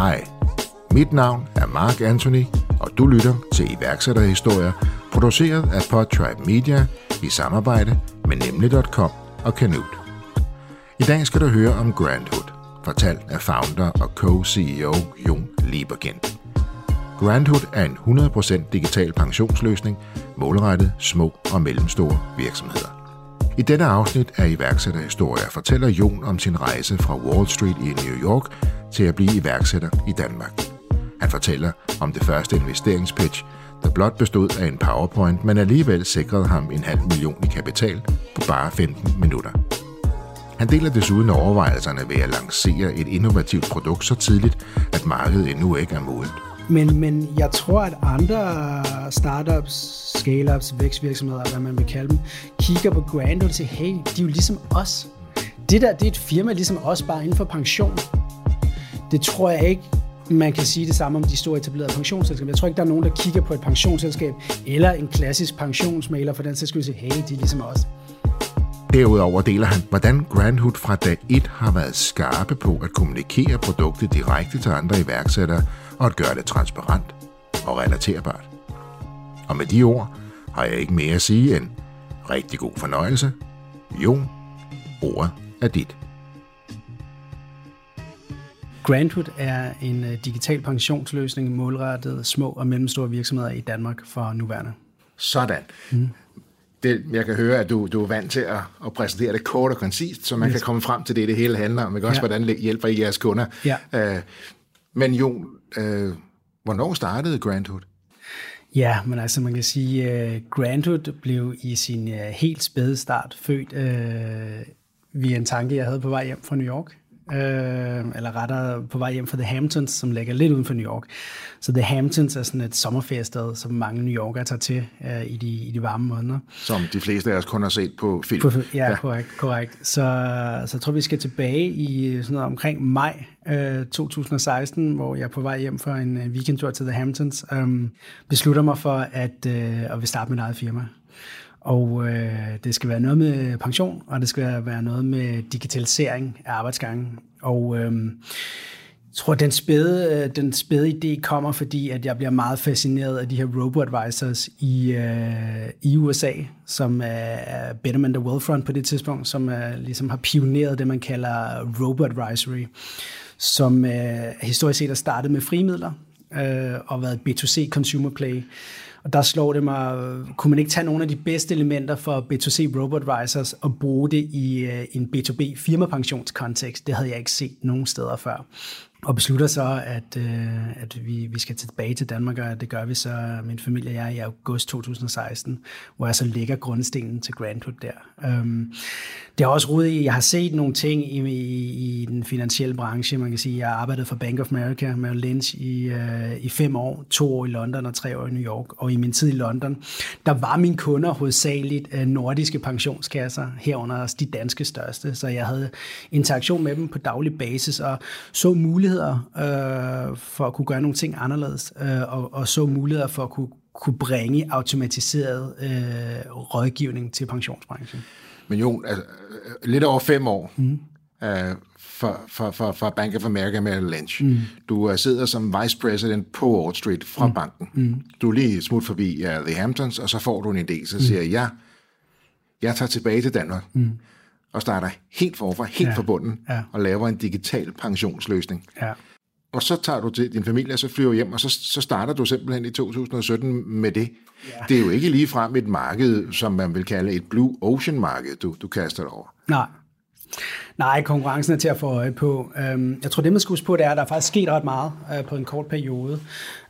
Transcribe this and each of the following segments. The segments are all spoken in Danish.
Hej, mit navn er Mark Anthony, og du lytter til iværksætterhistorier, produceret af Podtribe Media i samarbejde med nemlig.com og Canute. I dag skal du høre om Grandhood, fortalt af founder og co-CEO Jon Lieberkind. Grandhood er en 100% digital pensionsløsning, målrettet små og mellemstore virksomheder. I dette afsnit af iværksætterhistorier fortæller Jon om sin rejse fra Wall Street i New York til at blive iværksætter i Danmark. Han fortæller om det første investeringspitch, der blot bestod af en PowerPoint, men alligevel sikrede ham en halv million i kapital på bare 15 minutter. Han deler desuden overvejelserne ved at lancere et innovativt produkt så tidligt, at markedet endnu ikke er modent. Men, men jeg tror, at andre startups, scale-ups, vækstvirksomheder, hvad man vil kalde dem, kigger på Grand og siger, hey, de er jo ligesom os. Det der, det er et firma ligesom os, bare inden for pension. Det tror jeg ikke, man kan sige det samme om de store etablerede pensionsselskaber. Jeg tror ikke, der er nogen, der kigger på et pensionsselskab, eller en klassisk pensionsmaler for den sags skyld, sige, hey, de er ligesom os. Derudover deler han, hvordan Grandhood fra dag 1 har været skarpe på at kommunikere produktet direkte til andre iværksættere og at gøre det transparent og relaterbart. Og med de ord har jeg ikke mere at sige end rigtig god fornøjelse. Jo, ordet er dit. Grandhood er en øh, digital pensionsløsning målrettet små og mellemstore virksomheder i Danmark for nuværende. Sådan. Mm. Det, jeg kan høre, at du, du er vant til at, at præsentere det kort og koncist, så man yes. kan komme frem til det, det hele handler om. Ikke? Også ja. hvordan hjælper I jeres kunder. Ja. Uh, men jo, Øh, hvornår startede Grand Hood? Ja, men altså man kan sige, øh, uh, Grandhood blev i sin uh, helt spæde start født uh, via en tanke, jeg havde på vej hjem fra New York øh, eller rettere på vej hjem fra The Hamptons, som ligger lidt uden for New York. Så The Hamptons er sådan et sommerferiested, som mange New Yorkere tager til øh, i, de, i de varme måneder. Som de fleste af os kun har set på film. På, ja, ja, korrekt. korrekt. Så, så jeg tror, vi skal tilbage i sådan noget omkring maj øh, 2016, hvor jeg er på vej hjem fra en weekendtur til The Hamptons, øh, beslutter mig for at, øh, at vil starte mit eget firma. Og øh, det skal være noget med pension, og det skal være noget med digitalisering af arbejdsgangen. Og øh, jeg tror, den spæde, øh, den spæde idé kommer, fordi at jeg bliver meget fascineret af de her robo-advisors i, øh, i USA, som er Betterment og Wealthfront på det tidspunkt, som er, ligesom har pioneret det, man kalder robo-advisory, som øh, historisk set er startet med frimidler øh, og været B2C consumer play. Og der slår det mig, kunne man ikke tage nogle af de bedste elementer for B2C Robot Advisors og bruge det i øh, en B2B firmapensionskontekst? Det havde jeg ikke set nogen steder før og beslutter så, at, øh, at vi, vi skal tilbage til Danmark, og det gør vi så, min familie og jeg, i august 2016, hvor jeg så lægger grundstenen til Grandhood der. Øhm, det har også rodet i, jeg har set nogle ting i, i, i den finansielle branche, man kan sige, jeg har arbejdet for Bank of America, med Lynch, i, øh, i fem år, to år i London og tre år i New York, og i min tid i London, der var mine kunder hovedsageligt øh, nordiske pensionskasser, herunder også de danske største, så jeg havde interaktion med dem på daglig basis, og så mulighed muligheder øh, for at kunne gøre nogle ting anderledes, øh, og, og så muligheder for at kunne, kunne bringe automatiseret øh, rådgivning til pensionsbranchen. Men jo, altså, øh, lidt over fem år mm. uh, for, for, for, for Bank of America Merrill Lynch. Mm. Du uh, sidder som vice president på Wall Street fra mm. banken. Mm. Du er lige smut forbi uh, The Hamptons, og så får du en idé, så mm. siger jeg, ja, jeg tager tilbage til Danmark. Mm og starter helt forfra, helt ja. forbundet, ja. og laver en digital pensionsløsning. Ja. Og så tager du til din familie, og så flyver hjem, og så, så starter du simpelthen i 2017 med det. Ja. Det er jo ikke lige frem et marked, som man vil kalde et blue ocean marked, du, du kaster dig over. Nej. Nej, konkurrencen er til at få øje på. Øhm, jeg tror, det man skal huske på, det er, at der er faktisk sket ret meget øh, på en kort periode.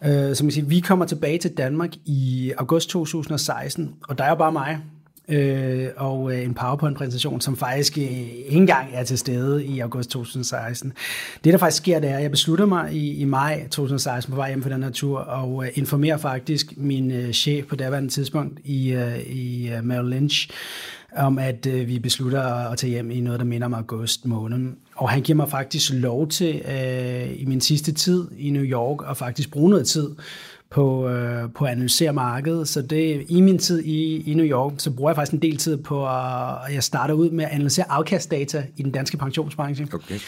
Øh, som jeg siger, vi kommer tilbage til Danmark i august 2016, og der er jo bare mig, øh, og øh, en PowerPoint-præsentation, som faktisk øh, ikke engang er til stede i august 2016. Det, der faktisk sker, det er, at jeg beslutter mig i, i maj 2016 på vej hjem fra den her tur, og øh, informerer faktisk min øh, chef på daværende tidspunkt i, øh, i øh, Merrill Lynch, om at øh, vi beslutter at tage hjem i noget, der minder om august måned. Og han giver mig faktisk lov til øh, i min sidste tid i New York at faktisk bruge noget tid på, øh, på at analysere markedet. Så det, i min tid i, i New York, så bruger jeg faktisk en del tid på, at jeg starter ud med at analysere afkastdata i den danske pensionsbranche. Okay.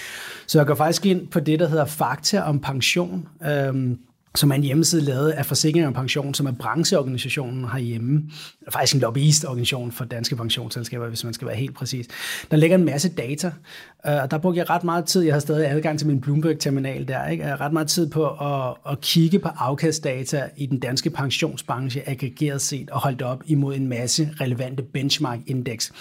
Så jeg går faktisk ind på det, der hedder Fakta om pension. Øh, som er en hjemmeside lavet af Forsikring og Pension, som er brancheorganisationen herhjemme. Det er faktisk en lobbyistorganisation for danske pensionsselskaber, hvis man skal være helt præcis. Der ligger en masse data, øh, og der brugte jeg ret meget tid. Jeg har stadig adgang til min Bloomberg-terminal der. Ikke? Jeg har ret meget tid på at, at kigge på afkastdata i den danske pensionsbranche aggregeret set og holdt op imod en masse relevante benchmark-indeks.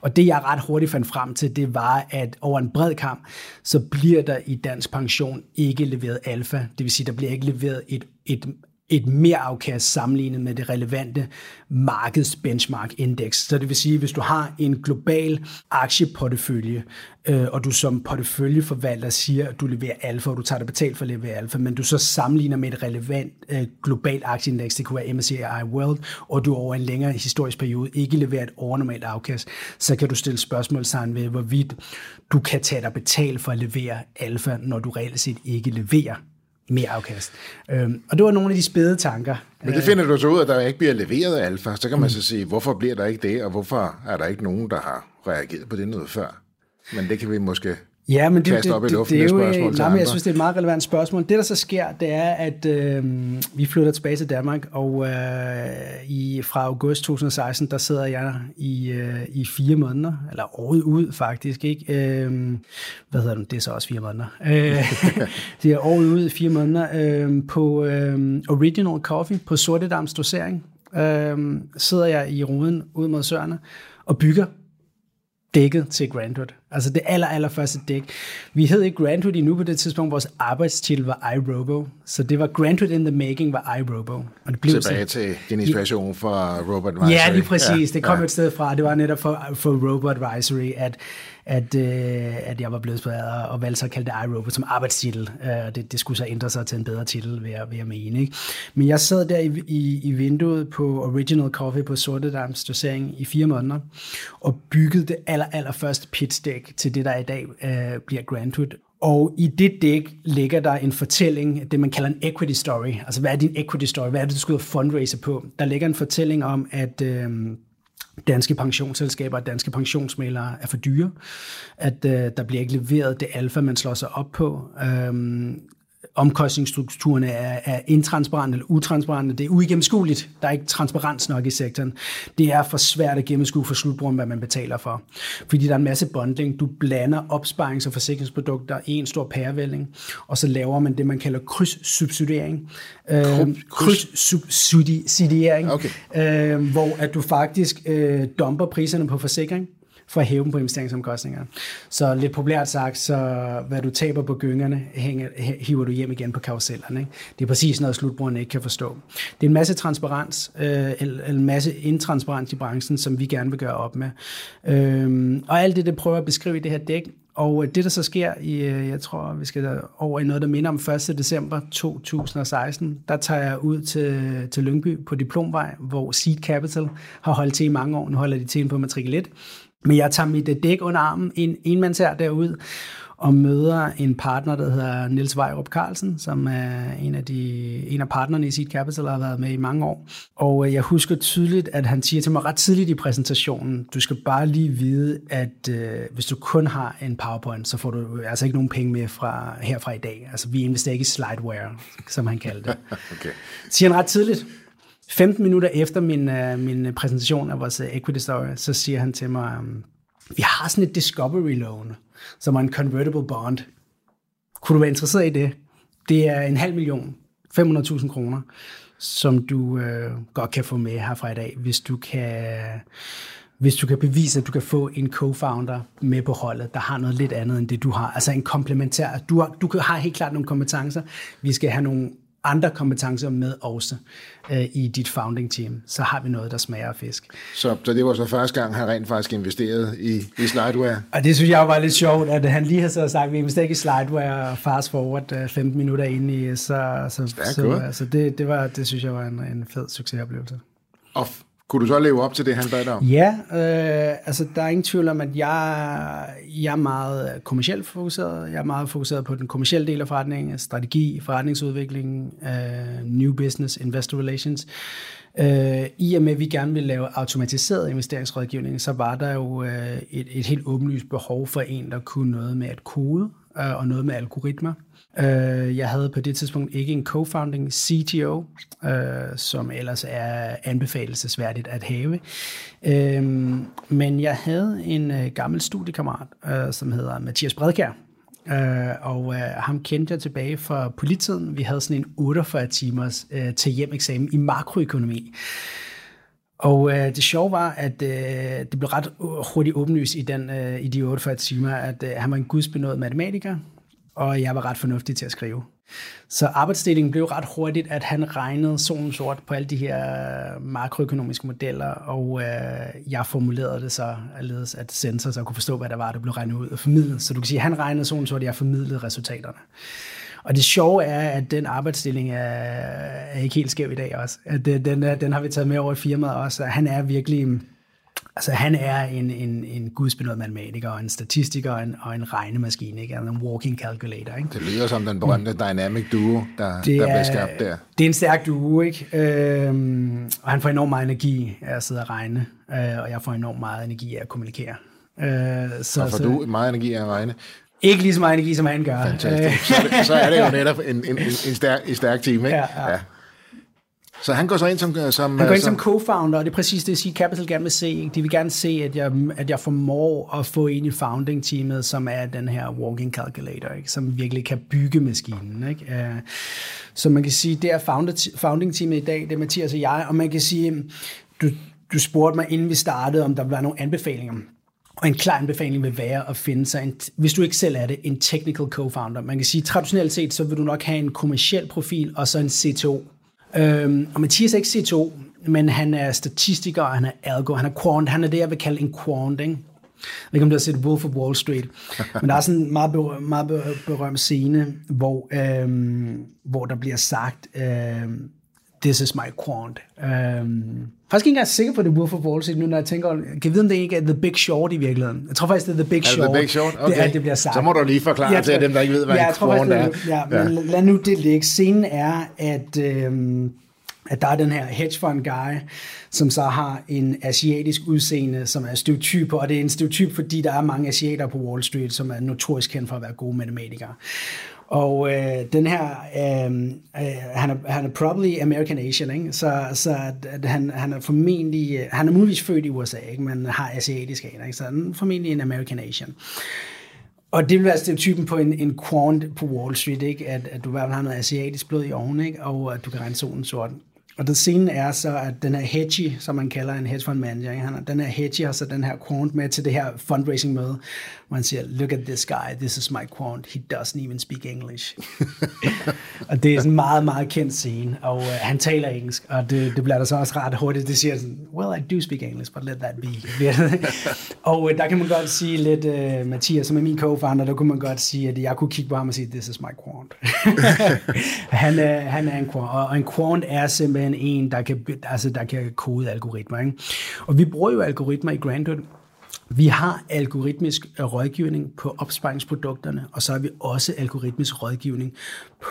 Og det jeg ret hurtigt fandt frem til, det var, at over en bred kamp, så bliver der i dansk pension ikke leveret alfa. Det vil sige, der bliver ikke leveret et, et, et mere afkast sammenlignet med det relevante markedsbenchmark-indeks. Så det vil sige, hvis du har en global aktieportefølje, øh, og du som porteføljeforvalter siger, at du leverer alfa, og du tager dig betalt for at levere alfa, men du så sammenligner med et relevant øh, globalt aktieindeks, det kunne være MSCI World, og du over en længere historisk periode ikke leverer et overnormalt afkast, så kan du stille spørgsmålstegn ved, hvorvidt du kan tage dig betalt for at levere alfa, når du reelt set ikke leverer mere afkast. Øhm, og det var nogle af de spæde tanker. Men det finder du så ud af, at der ikke bliver leveret alfa. Så kan man mm. så sige, hvorfor bliver der ikke det, og hvorfor er der ikke nogen, der har reageret på det noget før? Men det kan vi måske Ja, men det, det, det, det, det er jo, spørgsmål nej, men jeg synes, det er et meget relevant spørgsmål. Det, der så sker, det er, at øh, vi flytter tilbage til Danmark, og øh, i, fra august 2016, der sidder jeg i, øh, i fire måneder, eller året ud faktisk, ikke? Øh, hvad hedder det? Det er så også fire måneder. Øh, det er året ud i fire måneder øh, på øh, Original Coffee, på Sortedams dosering. Øh, sidder jeg i ruden ud mod Sørene og bygger dækket til Grandhood. Altså det aller, aller første dæk. Vi hed ikke Grandhood endnu på det tidspunkt. Vores arbejdstitel var iRobo. Så det var Grandhood in the making var iRobo. Og det blev Tilbage til din inspiration for Robot Advisory. Ja, lige præcis. Ja, det kom ja. et sted fra. Det var netop for, for Robot Advisory, at at, øh, at jeg var blevet inspireret og valgte så at kalde det iRobot som arbejdstitel. Øh, det, det skulle så ændre sig til en bedre titel, vil jeg, vil jeg mene. Ikke? Men jeg sad der i, i, i vinduet på Original Coffee på Sortedams dosering i fire måneder, og byggede det aller, aller første pitch deck til det, der i dag øh, bliver Grandhood. Og i det dæk ligger der en fortælling, det man kalder en equity story. Altså, hvad er din equity story? Hvad er det, du skal ud og fundraise på? Der ligger en fortælling om, at øh, danske pensionsselskaber og danske pensionsmalere er for dyre, at øh, der bliver ikke leveret det alfa, man slår sig op på. Øhm, omkostningsstrukturerne er, er intransparente eller utransparente. Det er uigennemskueligt. Der er ikke transparens nok i sektoren. Det er for svært at gennemskue for slutbrugeren, hvad man betaler for. Fordi der er en masse bundling. Du blander opsparings- og forsikringsprodukter i en stor pærevælling, og så laver man det, man kalder krydssubsidiering. Øh, krydssubsidiering, okay. øh, hvor at du faktisk øh, dumper priserne på forsikring, for at hæve dem på investeringsomkostningerne. Så lidt populært sagt, så hvad du taber på gyngerne, hænger, hiver du hjem igen på karusellerne. Ikke? Det er præcis noget, slutbrugerne ikke kan forstå. Det er en masse transparens, øh, eller en masse intransparens i branchen, som vi gerne vil gøre op med. Øh, og alt det, det prøver at beskrive i det her dæk, og øh, det, der så sker i, øh, jeg tror, vi skal over i noget, der minder om 1. december 2016, der tager jeg ud til, til Lyngby på Diplomvej, hvor Seed Capital har holdt til i mange år. Nu holder de til på matrikel 1. Men jeg tager mit dæk under armen, en enmandsær derud, og møder en partner, der hedder Niels Vejrup Carlsen, som er en af, de, en af partnerne i Seed Capital, og har været med i mange år. Og øh, jeg husker tydeligt, at han siger til mig ret tidligt i præsentationen, du skal bare lige vide, at øh, hvis du kun har en PowerPoint, så får du altså ikke nogen penge med fra herfra i dag. Altså vi investerer ikke i slideware, som han kaldte det. okay. Siger han ret tidligt. 15 minutter efter min, uh, min præsentation af vores øh, equity story, så siger han til mig, øhm, vi har sådan et discovery loan, som er en convertible bond. Kunne du være interesseret i det? Det er en halv million, 500.000 kroner, som du øh, godt kan få med her fra i dag, hvis du kan, hvis du kan bevise, at du kan få en co-founder med på holdet, der har noget lidt andet end det, du har. Altså en komplementær. Du har, du har helt klart nogle kompetencer. Vi skal have nogle andre kompetencer med også øh, i dit founding team, så har vi noget, der smager af fisk. Så, så det var så første gang, han rent faktisk investeret i, i slideware? Og det synes jeg var lidt sjovt, at han lige har så sagt, at vi investerer ikke i slideware, og fast forward 15 øh, minutter ind i, så, så, så altså det, det, var, det synes jeg var en, en fed succesoplevelse. Og kunne du så leve op til det, han bad dig om? Ja, øh, altså der er ingen tvivl om, at jeg, jeg er meget kommercielt fokuseret. Jeg er meget fokuseret på den kommercielle del af forretningen, strategi, forretningsudvikling, øh, new business, investor relations. Øh, I og med, at vi gerne vil lave automatiseret investeringsrådgivning, så var der jo øh, et, et helt åbenlyst behov for en, der kunne noget med at kode øh, og noget med algoritmer. Øh, jeg havde på det tidspunkt ikke en co-founding CTO, øh, som ellers er anbefalesværdigt at have. Øh, men jeg havde en øh, gammel studiekammerat, øh, som hedder Mathias Bredkær, Uh, øh, og uh, ham kendte jeg tilbage fra polititiden. Vi havde sådan en 48 timers uh, til hjemeksamen i makroøkonomi. Og øh, det sjove var, at øh, det blev ret hurtigt åbenlyst i, den, øh, i de 48 timer, at øh, han var en gudsbenået matematiker, og jeg var ret fornuftig til at skrive. Så arbejdsdelingen blev ret hurtigt, at han regnede solen sort på alle de her øh, makroøkonomiske modeller, og øh, jeg formulerede det så alledes, at sensor så kunne forstå, hvad der var, der blev regnet ud og formidlet. Så du kan sige, at han regnede solen sort, og jeg formidlede resultaterne. Og det sjove er, at den arbejdsdeling er, er ikke helt skæv i dag også. At den, den, den har vi taget med over i firmaet også. Han er virkelig Altså han er en, en, en gudsbenået matematiker, og en statistiker, og en, og en regnemaskine, ikke? Altså, en walking calculator. Ikke? Det lyder som den berømte mm. dynamic duo, der, det der bliver skabt der. Det er en stærk duo, ikke? Øhm, og han får enormt meget energi af at sidde og regne, øh, og jeg får enormt meget energi af at kommunikere. Øh, så, og får så, du meget energi af at regne? Ikke lige så meget energi, som han gør. Fantastisk. Så, er det, så er det jo netop en, en, en, stærk, en stærk team, ikke? Ja, ja. ja. Så han går så ind som... som han går ind som, som co-founder, og det er præcis det, Seed Capital gerne vil se. Ikke? De vil gerne se, at jeg, at jeg formår at få ind i founding-teamet, som er den her walking calculator, ikke? som virkelig kan bygge maskinen. Ikke? Så man kan sige, det er founding-teamet i dag, det er Mathias og jeg, og man kan sige, du, du spurgte mig, inden vi startede, om der var nogle anbefalinger. Og en klar anbefaling vil være at finde sig, en, hvis du ikke selv er det, en technical co-founder. Man kan sige, traditionelt set, så vil du nok have en kommersiel profil, og så en CTO Øhm, og Mathias er ikke C2, men han er statistiker, og han er algo, han er quant, han er det, jeg vil kalde en quant, ikke? Jeg ved ikke, om du har set Wolf of Wall Street, men der er sådan en meget, berøm, meget berømt scene, hvor, øhm, hvor der bliver sagt, øhm, this is my quant. Um, faktisk ikke engang sikker på, det er Wolf of Wall Street, nu når jeg tænker, kan vide, om det ikke er The Big Short i virkeligheden? Jeg tror faktisk, det er The Big er Short. The Big Short? Okay. Det, er, det bliver sagt. Så må du lige forklare jeg til tror, dem, der ikke ved, hvad ja, en quant er. Ja, ja, men lad nu det ligge. Scenen er, at... Øhm, at der er den her hedge fund guy, som så har en asiatisk udseende, som er stereotyp, og det er en stereotyp, fordi der er mange asiater på Wall Street, som er notorisk kendt for at være gode matematikere. Og øh, den her, øh, øh, han, er, han er probably American Asian, ikke? så, så at, at han, han er formentlig, han er muligvis født i USA, ikke? men har asiatisk aner, ikke? så han er formentlig en American Asian. Og det vil være stereotypen på en, en quant på Wall Street, ikke? At, at du i hvert fald har noget asiatisk blod i oven, ikke? og at du kan regne solen sort. Og den scene er så, at den her hedgy, som man kalder en hedge fund manager, han, den her hedgy har så den her quant med til det her fundraising møde, hvor han siger, look at this guy, this is my quant, he doesn't even speak English. og det er sådan en meget, meget kendt scene, og uh, han taler engelsk, og det, det bliver der så også ret hurtigt, det siger sådan, well, I do speak English, but let that be. og uh, der kan man godt sige lidt, uh, Mathias, som er min co-founder, der kunne man godt sige, at jeg kunne kigge på ham og sige, this is my quant. han, er, han er en quant, og en quant er simpelthen en, der kan, altså, der kan kode algoritmer. Ikke? Og vi bruger jo algoritmer i Grandhood, vi har algoritmisk øh, rådgivning på opsparingsprodukterne, og så har vi også algoritmisk rådgivning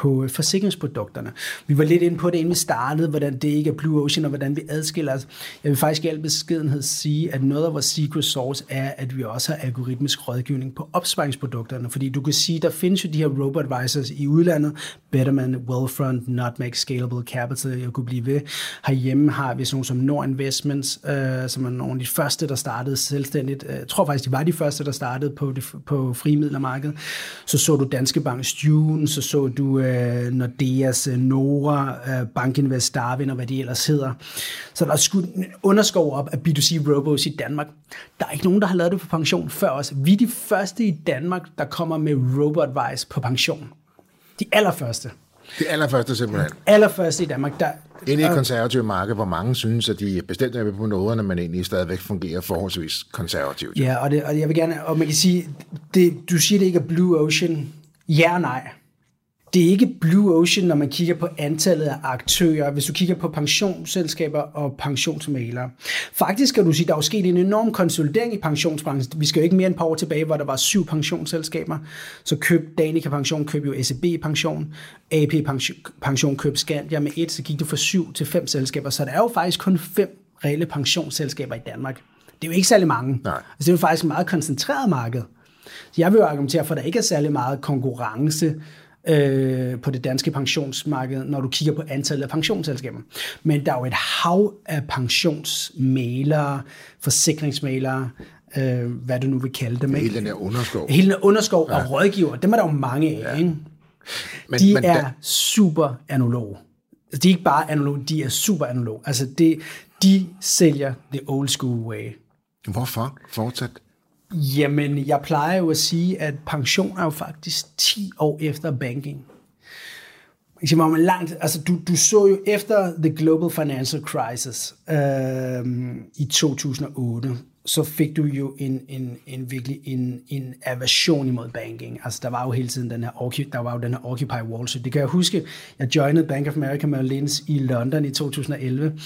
på øh, forsikringsprodukterne. Vi var lidt inde på det, inden vi startede, hvordan det ikke er Blue Ocean, og hvordan vi adskiller os. Jeg vil faktisk i al beskedenhed sige, at noget af vores secret source er, at vi også har algoritmisk rådgivning på opsparingsprodukterne, fordi du kan sige, der findes jo de her robo-advisors i udlandet, Betterman, Wealthfront, Nutmeg, Scalable Capital, jeg kunne blive ved. Herhjemme har vi sådan nogle som Nord Investments, øh, som er nogle af de første, der startede selvstændigt. Øh, jeg tror faktisk, de var de første, der startede på, det, på frimidlermarkedet. Så så du Danske Bank Stuen, så så du øh, Nordeas, øh, Nora, øh, Bankinvest, Darwin og hvad de ellers hedder. Så der er skudt en underskov op af B2C Robos i Danmark. Der er ikke nogen, der har lavet det på pension før os. Vi er de første i Danmark, der kommer med robo-advice på pension. De allerførste. Det allerførste simpelthen. Allerførste i Danmark. Der, Inde i et konservativt marked, hvor mange synes, at de bestemt er på noderne, men egentlig stadigvæk fungerer forholdsvis konservativt. Ja, og, det, og jeg vil gerne, og man kan sige, det, du siger det ikke er Blue Ocean. Ja og nej det er ikke blue ocean, når man kigger på antallet af aktører, hvis du kigger på pensionsselskaber og pensionsmalere. Faktisk kan du sige, at der er sket en enorm konsolidering i pensionsbranchen. Vi skal jo ikke mere end et par år tilbage, hvor der var syv pensionsselskaber. Så køb Danica Pension, køb jo SEB Pension, AP Pension køb Skandia med et, så gik det fra syv til fem selskaber. Så der er jo faktisk kun fem reelle pensionsselskaber i Danmark. Det er jo ikke særlig mange. Nej. Altså, det er jo faktisk et meget koncentreret marked. Så jeg vil jo argumentere for, at der ikke er særlig meget konkurrence øh, på det danske pensionsmarked, når du kigger på antallet af pensionsselskaber. Men der er jo et hav af pensionsmalere, forsikringsmalere, øh, hvad du nu vil kalde dem. Hele den her underskov. Hele den underskov ja. og rådgiver, dem er der jo mange af. Ja. Ikke? Men, de men er da... super analog. Altså, de er ikke bare analog, de er super analog. Altså, det, de sælger the old school way. Hvorfor? Fortsat. Jamen, jeg plejer jo at sige, at pension er jo faktisk 10 år efter banking. Siger, man langt, altså du, du så jo efter The Global Financial Crisis øh, i 2008, så fik du jo en, en, en virkelig en, en aversion imod banking. Altså der var jo hele tiden den her, der var jo den her Occupy Wall Street. Det kan jeg huske, jeg joined Bank of America Merrill Lynch i London i 2011,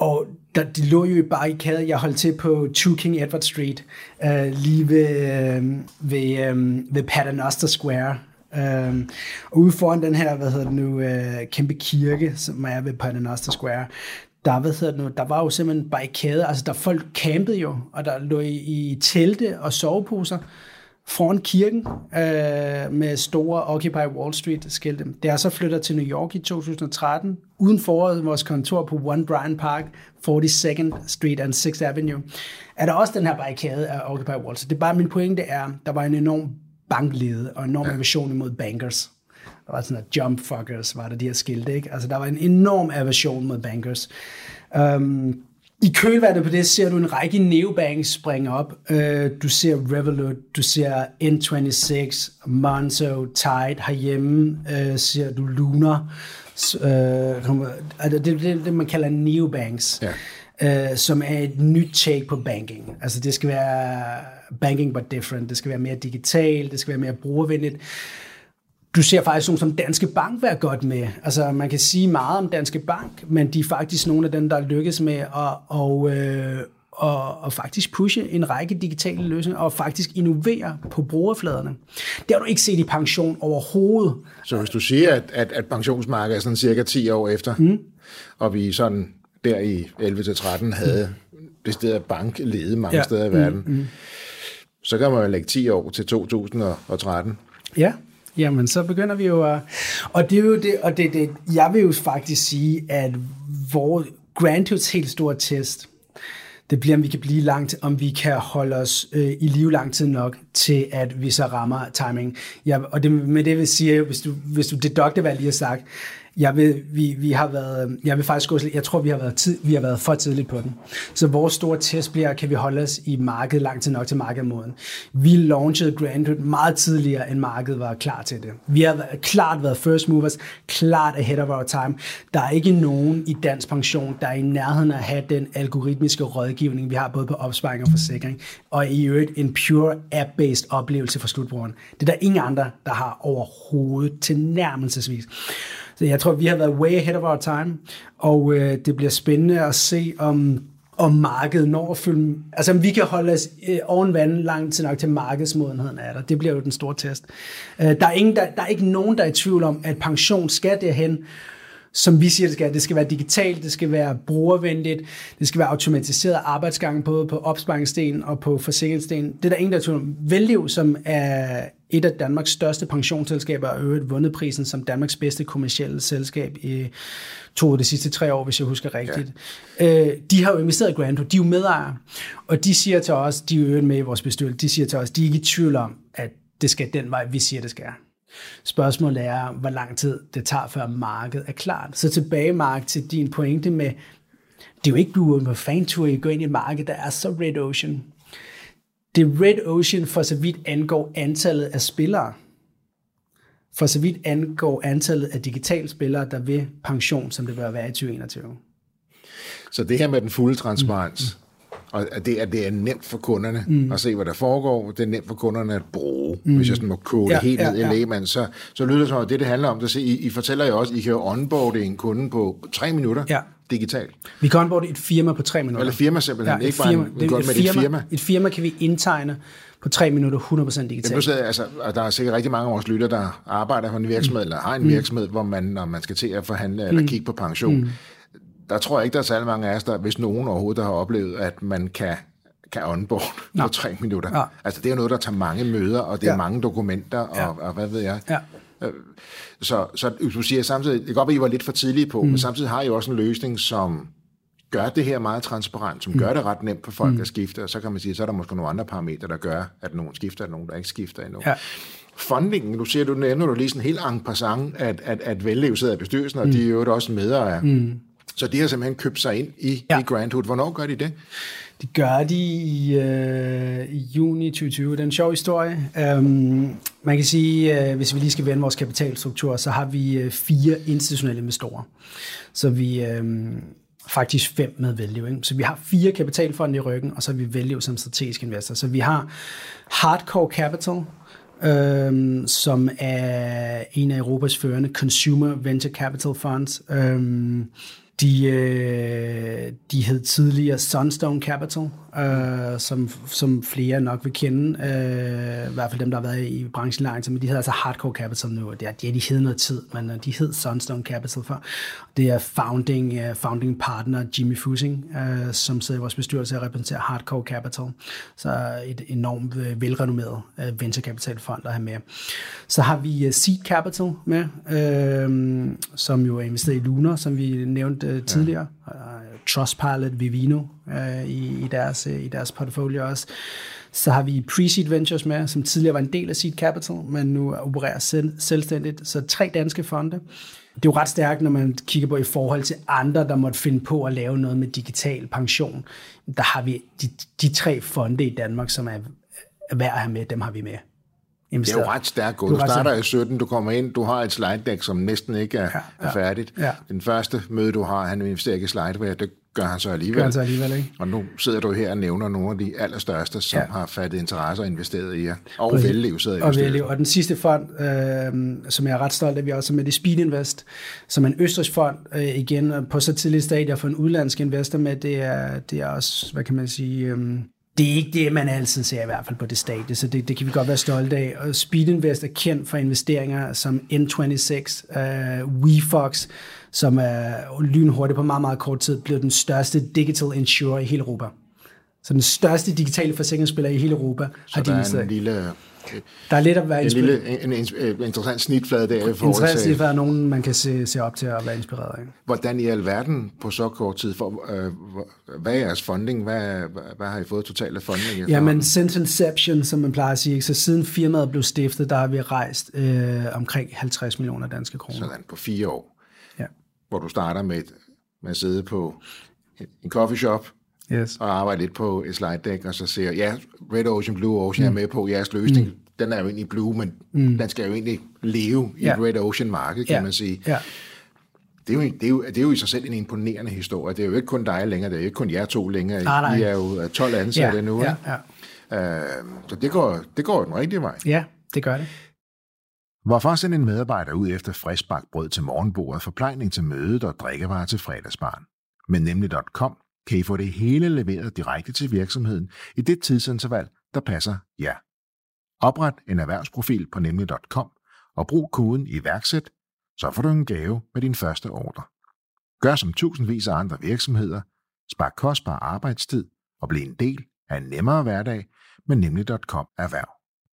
og der, de lå jo bare i kæde. Jeg holdt til på 2 King Edward Street, øh, lige ved, øh, ved, øh, ved Paternoster Square. Øh, og ude foran den her, hvad hedder det nu, øh, kæmpe kirke, som er ved Paternoster Square, der, hvad hedder det nu, der var jo simpelthen barrikader, altså der folk campede jo, og der lå i, i telte og soveposer foran kirken øh, med store Occupy Wall Street skilte. Det er så flyttet til New York i 2013, uden for vores kontor på One Bryant Park, 42nd Street and 6th Avenue, er der også den her barrikade af Occupy Wall Street. Det er bare min pointe er, der var en enorm banklede og en enorm aversion imod bankers. Der var sådan at jump fuckers, var der de her skilte, ikke? Altså der var en enorm aversion mod bankers. Um, i kølvandet på det ser du en række neobanks springe op. Uh, du ser Revolut, du ser N26, Monzo, Tide herhjemme, uh, ser du Luna. Uh, det, det, det, det, man kalder neobanks. Ja. Som er et nyt take på banking. Altså det skal være banking but different. Det skal være mere digitalt, det skal være mere brugervenligt du ser faktisk nogen som Danske Bank være godt med. Altså, man kan sige meget om Danske Bank, men de er faktisk nogle af dem, der lykkes med at, og, øh, og, og faktisk pushe en række digitale løsninger og faktisk innovere på brugerfladerne. Det har du ikke set i pension overhovedet. Så hvis du siger, at, at, at pensionsmarkedet er sådan cirka 10 år efter, mm. og vi sådan der i 11-13 havde mm. det sted bank ledet mange ja. steder i verden, mm. Mm. så kan man jo lægge 10 år til 2013. Ja, Jamen, så begynder vi jo at... Og det er jo det, og det, det, jeg vil jo faktisk sige, at vores Grandhoods helt store test, det bliver, om vi kan blive langt, om vi kan holde os øh, i live lang tid nok, til at vi så rammer timing. Ja, og det, med det vil sige, hvis du, hvis du dedukter, hvad jeg lige har sagt, jeg vil, vi, vi har været, øhm, jeg vil faktisk gå, jeg tror, vi har været, tid, vi har været for tidligt på den. Så vores store test bliver, kan vi holde os i markedet lang tid nok til markedmoden. Vi launchede Grandhood meget tidligere, end markedet var klar til det. Vi har været, klart været first movers, klart ahead of our time. Der er ikke nogen i dansk pension, der er i nærheden af at have den algoritmiske rådgivning, vi har både på opsparing og forsikring, og i øvrigt en pure app-based oplevelse for slutbrugeren. Det er der ingen andre, der har overhovedet til nærmelsesvis. Så jeg tror, vi har været way ahead of our time, og øh, det bliver spændende at se, om om markedet når at fylde... Altså, om vi kan holde os øh, oven vand lang tid nok til markedsmodenheden er der. Det bliver jo den store test. Øh, der, er ingen, der, der er ikke nogen, der er i tvivl om, at pension skal derhen, som vi siger, det skal. Det skal være digitalt, det skal være brugervenligt, det skal være automatiseret arbejdsgang både på opsparingsdelen og på forsikringsdelen. Det er der ingen, der er tvivl om. Velliv, som er et af Danmarks største pensionsselskaber, og øvrigt vundet prisen som Danmarks bedste kommercielle selskab i to af de sidste tre år, hvis jeg husker rigtigt. Ja. Øh, de har jo investeret i Granto, de er jo medejere, og de siger til os, de er jo med i vores bestyrelse, de siger til os, de er ikke i tvivl om, at det skal den vej, vi siger, det skal. Spørgsmålet er, hvor lang tid det tager, før markedet er klart. Så tilbage, Mark, til din pointe med, det er jo ikke, du er på fantur, I går ind i et marked, der er så red ocean. Det red ocean for så vidt angår antallet af spillere. For så vidt angår antallet af digitale spillere, der vil pension, som det bør være i 2021. Så det her med den fulde transparens, mm. Og at det, at det er nemt for kunderne mm. at se, hvad der foregår. Det er nemt for kunderne at bruge. Mm. Hvis jeg sådan må kode ja, helt ned ja, i lægemand, så, så lyder det som, at det, det handler om, det, I, I fortæller jo også, at I kan jo onboarde en kunde på tre minutter ja. Digitalt. Vi kan onboarde et firma på tre minutter. Eller firma simpelthen, ja, ikke firma, bare en, det, et, firma, et firma. Et firma kan vi indtegne på tre minutter 100% digitalt. Det altså, og der er sikkert rigtig mange af vores lytter, der arbejder for en virksomhed, mm. eller har en mm. virksomhed, hvor man, når man skal til at forhandle eller mm. kigge på pension, mm. der tror jeg ikke, der er særlig mange af os, der, hvis nogen overhovedet der har oplevet, at man kan kan onboard på tre minutter. Ja. Altså det er jo noget, der tager mange møder, og det er ja. mange dokumenter, og, ja. og hvad ved jeg. Ja. Øh, så, så du siger samtidig, det kan godt være, I var lidt for tidlige på, mm. men samtidig har I også en løsning, som gør det her meget transparent, som mm. gør det ret nemt for folk mm. at skifte, og så kan man sige, så er der måske nogle andre parametre, der gør, at nogen skifter, og nogen, der ikke skifter endnu. Ja. Fundingen, nu ser du, nævner du lige sådan helt en passant, at, at, at Vellev sidder i bestyrelsen, og mm. de er jo også medejere. Mm. Så de har simpelthen købt sig ind i, ja. i Grandhood. Hvornår gør de det? Det gør de i, øh, i juni 2020. Det er en sjov historie. Øhm, man kan sige, øh, hvis vi lige skal vende vores kapitalstruktur, så har vi øh, fire institutionelle investorer. Så vi øh, faktisk fem med Value. Ikke? Så vi har fire kapitalfonde i ryggen, og så har vi Value som strategisk investor. Så vi har Hardcore Capital, øhm, som er en af Europas førende consumer venture capital funds. Øhm, de, øh, de hed tidligere Sunstone Capital, øh, som, som flere nok vil kende, øh, i hvert fald dem, der har været i branchen lang men de hedder altså Hardcore Capital nu, og det er, de, de hed noget tid, men øh, de hed Sunstone Capital for. Det er founding, uh, founding partner Jimmy Fusing, uh, som sidder i vores bestyrelse og repræsenterer Hardcore Capital, så et enormt uh, velrenommeret uh, venture capital fond at have med. Så har vi uh, Seed Capital med, uh, som jo er investeret i Lunar, som vi nævnte uh, tidligere, ja. Trustpilot, Vivino øh, i, i, deres, øh, i deres portfolio også. Så har vi Pre-Seed Ventures med, som tidligere var en del af Seed Capital, men nu opererer selv, selvstændigt. Så tre danske fonde. Det er jo ret stærkt, når man kigger på i forhold til andre, der måtte finde på at lave noget med digital pension. Der har vi de, de tre fonde i Danmark, som er værd at have med, dem har vi med. Det er jo ret stærkt gået. Du starter i 17, du kommer ind, du har et slide deck, som næsten ikke er, ja, ja, er færdigt. Ja. Den første møde, du har, han investerer ikke i slideware, det gør han så alligevel. Gør han så alligevel, ikke? Og nu sidder du her og nævner nogle af de allerstørste, som ja. har fattet interesse og investeret i jer. Og Præcis. Vellev sidder i og Vellev. Og den sidste fond, øh, som jeg er ret stolt af, vi også med det Speed Invest, som er en østrisk fond, øh, igen på så tidlig stadie for en udlandsk investor med, det er, det er også, hvad kan man sige... Øh, det er ikke det, man altid ser i hvert fald på det stadie, så det, det kan vi godt være stolte af. Og Speed Invest er kendt for investeringer som N26, uh, WeFox, som er lynhurtigt på meget, meget kort tid blevet den største digital insurer i hele Europa. Så den største digitale forsikringsspiller i hele Europa så har de investeret. en lille der er lidt at være en, lille, en, en, en interessant snitflade der til... Interessant snitflade er nogen, man kan se, se op til at være inspireret af. Hvordan i alverden på så kort tid, for, øh, hvad er jeres funding? Hvad, hvad har I fået totalt af funding? Jamen, since inception, som man plejer at sige, så siden firmaet blev stiftet, der har vi rejst øh, omkring 50 millioner danske kroner. Sådan, på fire år. Ja. Hvor du starter med, med at sidde på en coffee shop, yes. og arbejde lidt på et slide deck, og så siger ja, Red Ocean, Blue Ocean mm. er med på jeres løsning. Mm. Den er jo egentlig blue, men mm. den skal jo egentlig leve i yeah. Red Ocean marked, kan yeah. man sige. Yeah. Det er, jo, det, er jo, det er jo i sig selv en imponerende historie. Det er jo ikke kun dig længere, det er jo ikke kun jer to længere. Nej, nej. I er jo 12 ansatte ja, nu. Ja, ja. Uh, så det går, det går den rigtige vej. Ja, det gør det. Hvorfor sende en medarbejder ud efter friskbagt brød til morgenbordet, forplejning til mødet og drikkevarer til fredagsbarn? Men nemlig.com kan I få det hele leveret direkte til virksomheden i det tidsinterval, der passer jer. Opret en erhvervsprofil på nemlig.com og brug koden iværksæt, så får du en gave med din første ordre. Gør som tusindvis af andre virksomheder, spar kostbar arbejdstid og bliv en del af en nemmere hverdag med nemlig.com erhverv.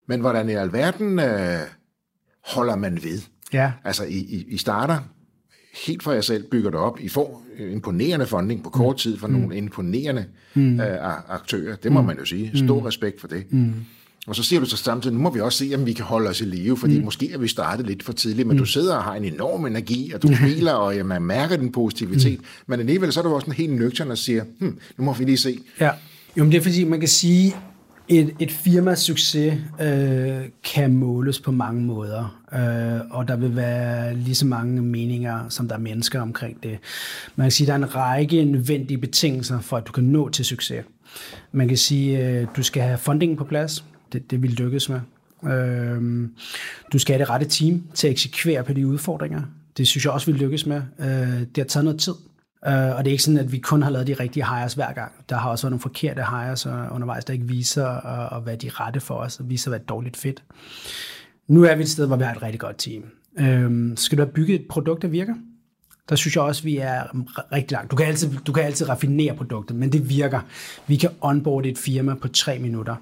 Men hvordan i alverden øh, holder man ved? Ja. Altså, I, I, I starter helt for jer selv, bygger det op. I får imponerende funding på kort tid fra mm. nogle imponerende mm. øh, aktører. Det må mm. man jo sige. Stor mm. respekt for det. Mm. Og så siger du så samtidig, nu må vi også se, om vi kan holde os i live, fordi mm. måske er vi startet lidt for tidligt, men mm. du sidder og har en enorm energi, og du smiler, og ja, man mærker din positivitet, mm. men alligevel så er du også en helt nøgtern og siger, hm, nu må vi lige se. Ja, jo, men det er fordi, man kan sige, et, et firmas succes øh, kan måles på mange måder, øh, og der vil være lige så mange meninger, som der er mennesker omkring det. Man kan sige, at der er en række nødvendige betingelser for, at du kan nå til succes. Man kan sige, at øh, du skal have fundingen på plads, det, det vil lykkes med. Øh, du skal have det rette team til at eksekvere på de udfordringer. Det synes jeg også vil lykkes med. Øh, det har taget noget tid. Uh, og det er ikke sådan, at vi kun har lavet de rigtige hires hver gang. Der har også været nogle forkerte hires undervejs, der ikke viser at, at være de rette for os, og viser at være et dårligt fedt. Nu er vi et sted, hvor vi har et rigtig godt team. Uh, skal du have bygget et produkt, der virker? Der synes jeg også, vi er rigtig langt. Du kan altid, du kan altid raffinere produktet, men det virker. Vi kan onboarde et firma på 3 minutter.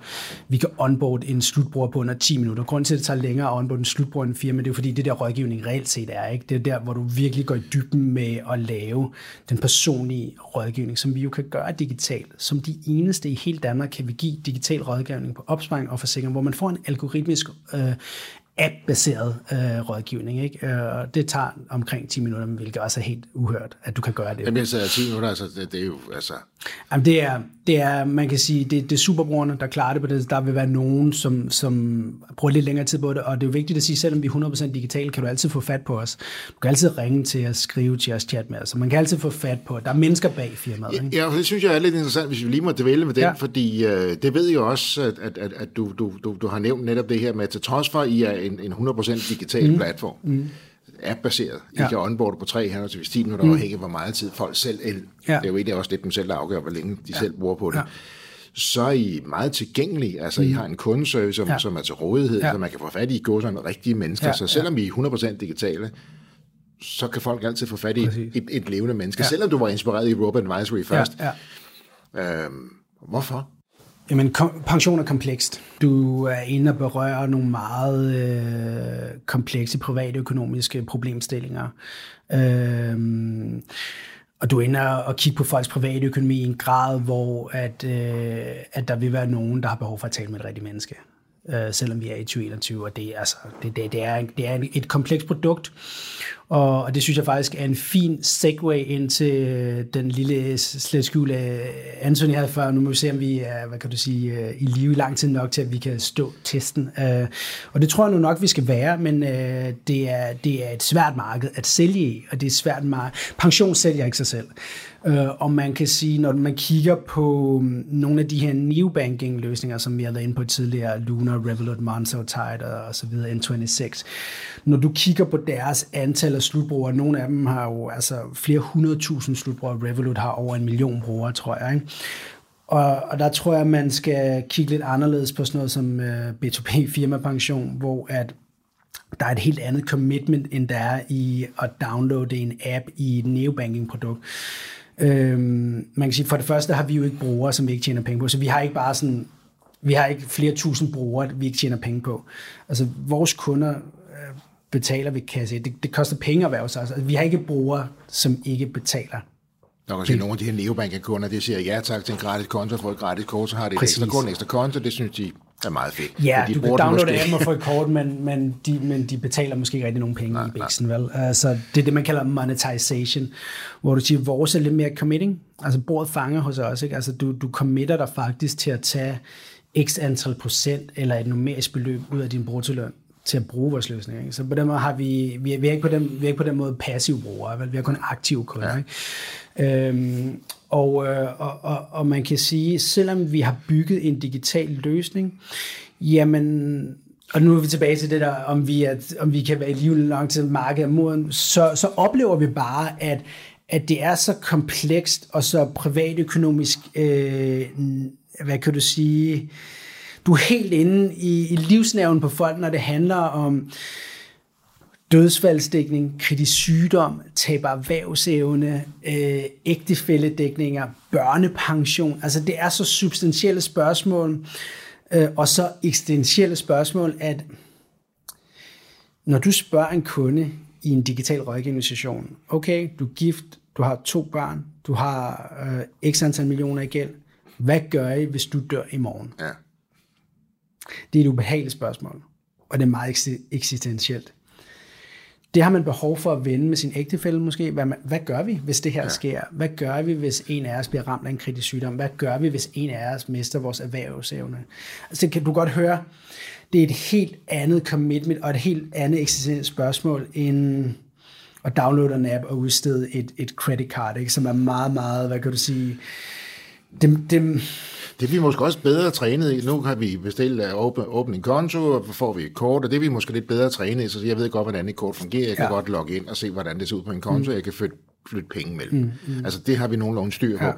Vi kan onboarde en slutbruger på under 10 minutter. Grunden til, at det tager længere at onboarde en slutbruger end en firma, det er fordi, det der rådgivning reelt set er. Ikke? Det er der, hvor du virkelig går i dybden med at lave den personlige rådgivning, som vi jo kan gøre digitalt. Som de eneste i hele Danmark kan vi give digital rådgivning på opsparing og forsikring, hvor man får en algoritmisk øh, app-baseret øh, rådgivning. Ikke? Øh, det tager omkring 10 minutter, hvilket også er helt uhørt, at du kan gøre det. Jamen, altså 10 minutter, altså, det, det er jo, altså... Jamen, det er, det er, man kan sige, det, det er superbrugerne, der klarer det på det. Der vil være nogen, som, som bruger lidt længere tid på det, og det er jo vigtigt at sige, selvom vi er 100% digitale, kan du altid få fat på os. Du kan altid ringe til os, skrive til os, chat med os, så man kan altid få fat på, der er mennesker bag firmaet. Ikke? Ja, det synes jeg er lidt interessant, hvis vi lige må dvæle med den, ja. fordi øh, det ved jeg også, at, at, at, at du, du, du, du har nævnt netop det her med, at til trods for, at I er en, en 100% digital mm. platform, mm. app-baseret. I ja. kan onboarde på 3 henholdsvis 10 minutter, mm. afhængig hvor meget tid folk selv... El, ja. Det er jo egentlig også lidt dem selv, der afgør, hvor længe de ja. selv bruger på det. Ja så er I meget tilgængelige. Altså, mm. I har en kundeservice, som, ja. som er til rådighed, ja. så man kan få fat i gå sådan rigtige mennesker. Ja. Så selvom ja. I er 100% digitale, så kan folk altid få fat i et, et levende menneske. Ja. Selvom du var inspireret i Robo Advisory først. Ja. Ja. Øhm, hvorfor? Jamen, kom, pension er komplekst. Du er inde og berører nogle meget øh, komplekse privatøkonomiske problemstillinger. Øh, og du ender og kigge på folks private økonomi i en grad, hvor at, øh, at der vil være nogen, der har behov for at tale med et rigtigt menneske øh, selvom vi er i 2021, og det, altså, det, det, det, er, det er et komplekst produkt, og, og det synes jeg faktisk er en fin segue ind til øh, den lille øh, slet skjule øh, Anthony havde før. Nu må vi se, om vi er, hvad kan du sige, i live i lang tid nok til, at vi kan stå testen. Og det tror jeg nu nok, vi skal være, men det, er, det er et svært marked at sælge i, og det er et svært marked. Pension sælger ikke sig selv. Øh, og man kan sige, når man kigger på mm, nogle af de her new banking løsninger, som vi har været inde på tidligere, Luna, Revolut, Monzo, Tide og så videre, N26, når du kigger på deres antal af slutbrugere, nogle af dem har jo altså flere hundredtusind slutbrugere, Revolut har over en million brugere, tror jeg, ikke? Og, og der tror jeg, man skal kigge lidt anderledes på sådan noget som øh, B2B firmapension, hvor at der er et helt andet commitment, end der er i at downloade en app i et neobanking-produkt. Øhm, man kan sige, for det første har vi jo ikke brugere, som vi ikke tjener penge på, så vi har ikke bare sådan, vi har ikke flere tusind brugere, vi ikke tjener penge på. Altså, vores kunder betaler ved kasse. Det, det koster penge at være hos os. Altså, vi har ikke brugere, som ikke betaler der kan sige, nogle af de her neobankerkunder, de siger ja tak til en gratis konto, for et gratis kort, så har de et ekstra kort, en ekstra konto, det synes de er meget fedt. Ja, de du kan downloade appen og få et kort, men, men, de, men de betaler måske ikke rigtig nogen penge nej, i biksen, vel? Altså, det er det, man kalder monetization, hvor du siger, vores er lidt mere committing, altså bordet fanger hos os, ikke? Altså du, du committer dig faktisk til at tage x antal procent eller et numerisk beløb ud af din bruttoløn til at bruge vores løsning. Ikke? Så på den måde har vi, vi vi er, ikke, på den, vi er ikke på den måde passive brugere, vel? vi er kun aktive kunder. Ja. Ikke? Øhm, og, øh, og, og, og man kan sige, selvom vi har bygget en digital løsning, jamen, og nu er vi tilbage til det der, om vi, er, om vi kan være i livet langt til markedet moden, så, så oplever vi bare, at at det er så komplekst og så privatøkonomisk, øh, hvad kan du sige, du er helt inde i, i livsnerven på folk, når det handler om dødsfaldsdækning, kritisk sygdom, tab af erhvervsevne, øh, ægtefælledækninger, børnepension. Altså det er så substantielle spørgsmål, øh, og så eksistentielle spørgsmål, at når du spørger en kunde i en digital rådgivningsstation, okay, du er gift, du har to børn, du har øh, x antal millioner i gæld, hvad gør I, hvis du dør i morgen? Ja. Det er et ubehageligt spørgsmål, og det er meget eksistentielt. Det har man behov for at vende med sin ægtefælle måske. Hvad, hvad gør vi, hvis det her ja. sker? Hvad gør vi, hvis en af os bliver ramt af en kritisk sygdom? Hvad gør vi, hvis en af os mister vores erhvervsevne? Altså, kan du godt høre, det er et helt andet commitment og et helt andet eksistentielt spørgsmål end at downloade en app og udstede et, et credit card, ikke? som er meget, meget, hvad kan du sige, dem, dem, det er vi måske også bedre trænet i. Nu har vi bestilt at åbne, åbne en konto, og får vi et kort, og det er vi måske lidt bedre trænet i, så jeg ved godt, hvordan et kort fungerer. Jeg kan ja. godt logge ind og se, hvordan det ser ud på en konto, mm. jeg kan flytte flytte penge mellem. Mm, mm. Altså det har vi nogenlunde styr på. Ja.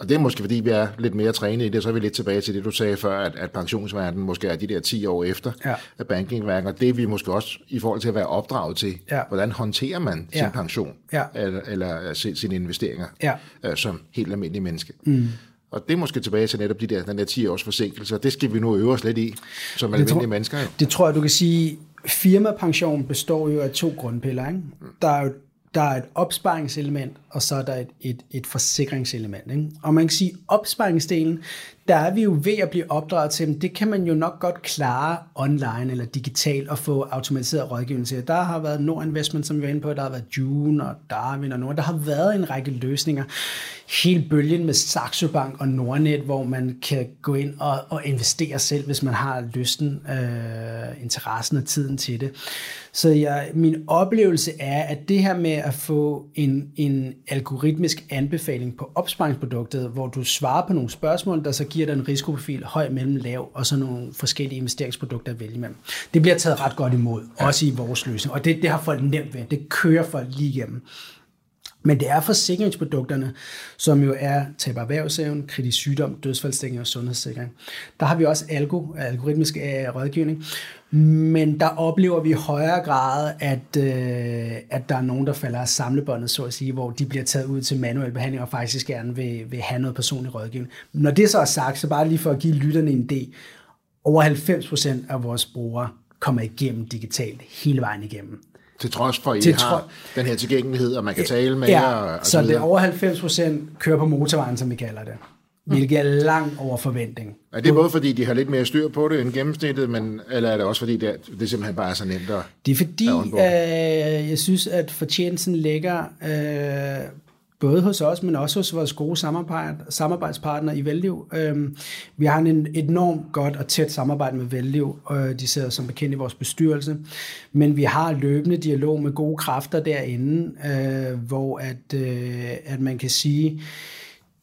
Og det er måske fordi, vi er lidt mere trænet i det, så er vi lidt tilbage til det, du sagde før, at, at pensionsverdenen måske er de der 10 år efter ja. af bankingværken, og det er vi måske også i forhold til at være opdraget til. Ja. Hvordan håndterer man ja. sin pension ja. eller, eller sine investeringer ja. uh, som helt almindelig menneske. Mm. Og det er måske tilbage til netop de der, den der 10 års forsinkelse, og det skal vi nu øve os lidt i, som almindelige tror, mennesker. Det tror jeg, du kan sige, firmapension består jo af to grundpiller. Ikke? Der er jo der er et opsparingselement, og så er der et, et, et forsikringselement. Ikke? Og man kan sige, at opsparingsdelen, der er vi jo ved at blive opdraget til, at det kan man jo nok godt klare online eller digitalt og få automatiseret rådgivning til. Der har været Nord Investment, som vi var inde på, der har været June og Darwin og Nord. Der har været en række løsninger. Hele bølgen med Saxo Bank og Nordnet, hvor man kan gå ind og, og investere selv, hvis man har lysten, øh, interessen og tiden til det. Så jeg, min oplevelse er, at det her med at få en, en algoritmisk anbefaling på opsparingsproduktet, hvor du svarer på nogle spørgsmål, der så giver dig en risikoprofil høj, mellem, lav, og så nogle forskellige investeringsprodukter at vælge mellem. Det bliver taget ret godt imod, ja. også i vores løsning. Og det, det har folk nemt ved. Det kører folk lige igennem. Men det er forsikringsprodukterne, som jo er tab erhvervsevne, kritisk sygdom, dødsfaldsdækning og sundhedssikring. Der har vi også algo, algoritmisk øh, rådgivning, men der oplever vi i højere grad, at, øh, at der er nogen, der falder af samlebåndet, så at sige, hvor de bliver taget ud til manuel behandling og faktisk gerne vil, vil have noget personlig rådgivning. Når det så er sagt, så bare lige for at give lytterne en idé, over 90% af vores brugere kommer igennem digitalt hele vejen igennem. Til trods for, at I til har den her tilgængelighed, og man kan tale med ja, jer. Og så, så det er over 90% kører på motorvejen, som vi kalder det. Hvilket er langt over forventning. Er det både fordi, de har lidt mere styr på det end gennemsnittet, men, eller er det også fordi, det, er, det simpelthen bare er så nemt at Det er fordi, øh, jeg synes, at fortjenesten ligger øh, både hos os, men også hos vores gode samarbejde, samarbejdspartnere i Velliv. Øhm, vi har en enormt godt og tæt samarbejde med Velliv, og øh, de sidder som bekendt i vores bestyrelse, men vi har løbende dialog med gode kræfter derinde, øh, hvor at, øh, at man kan sige,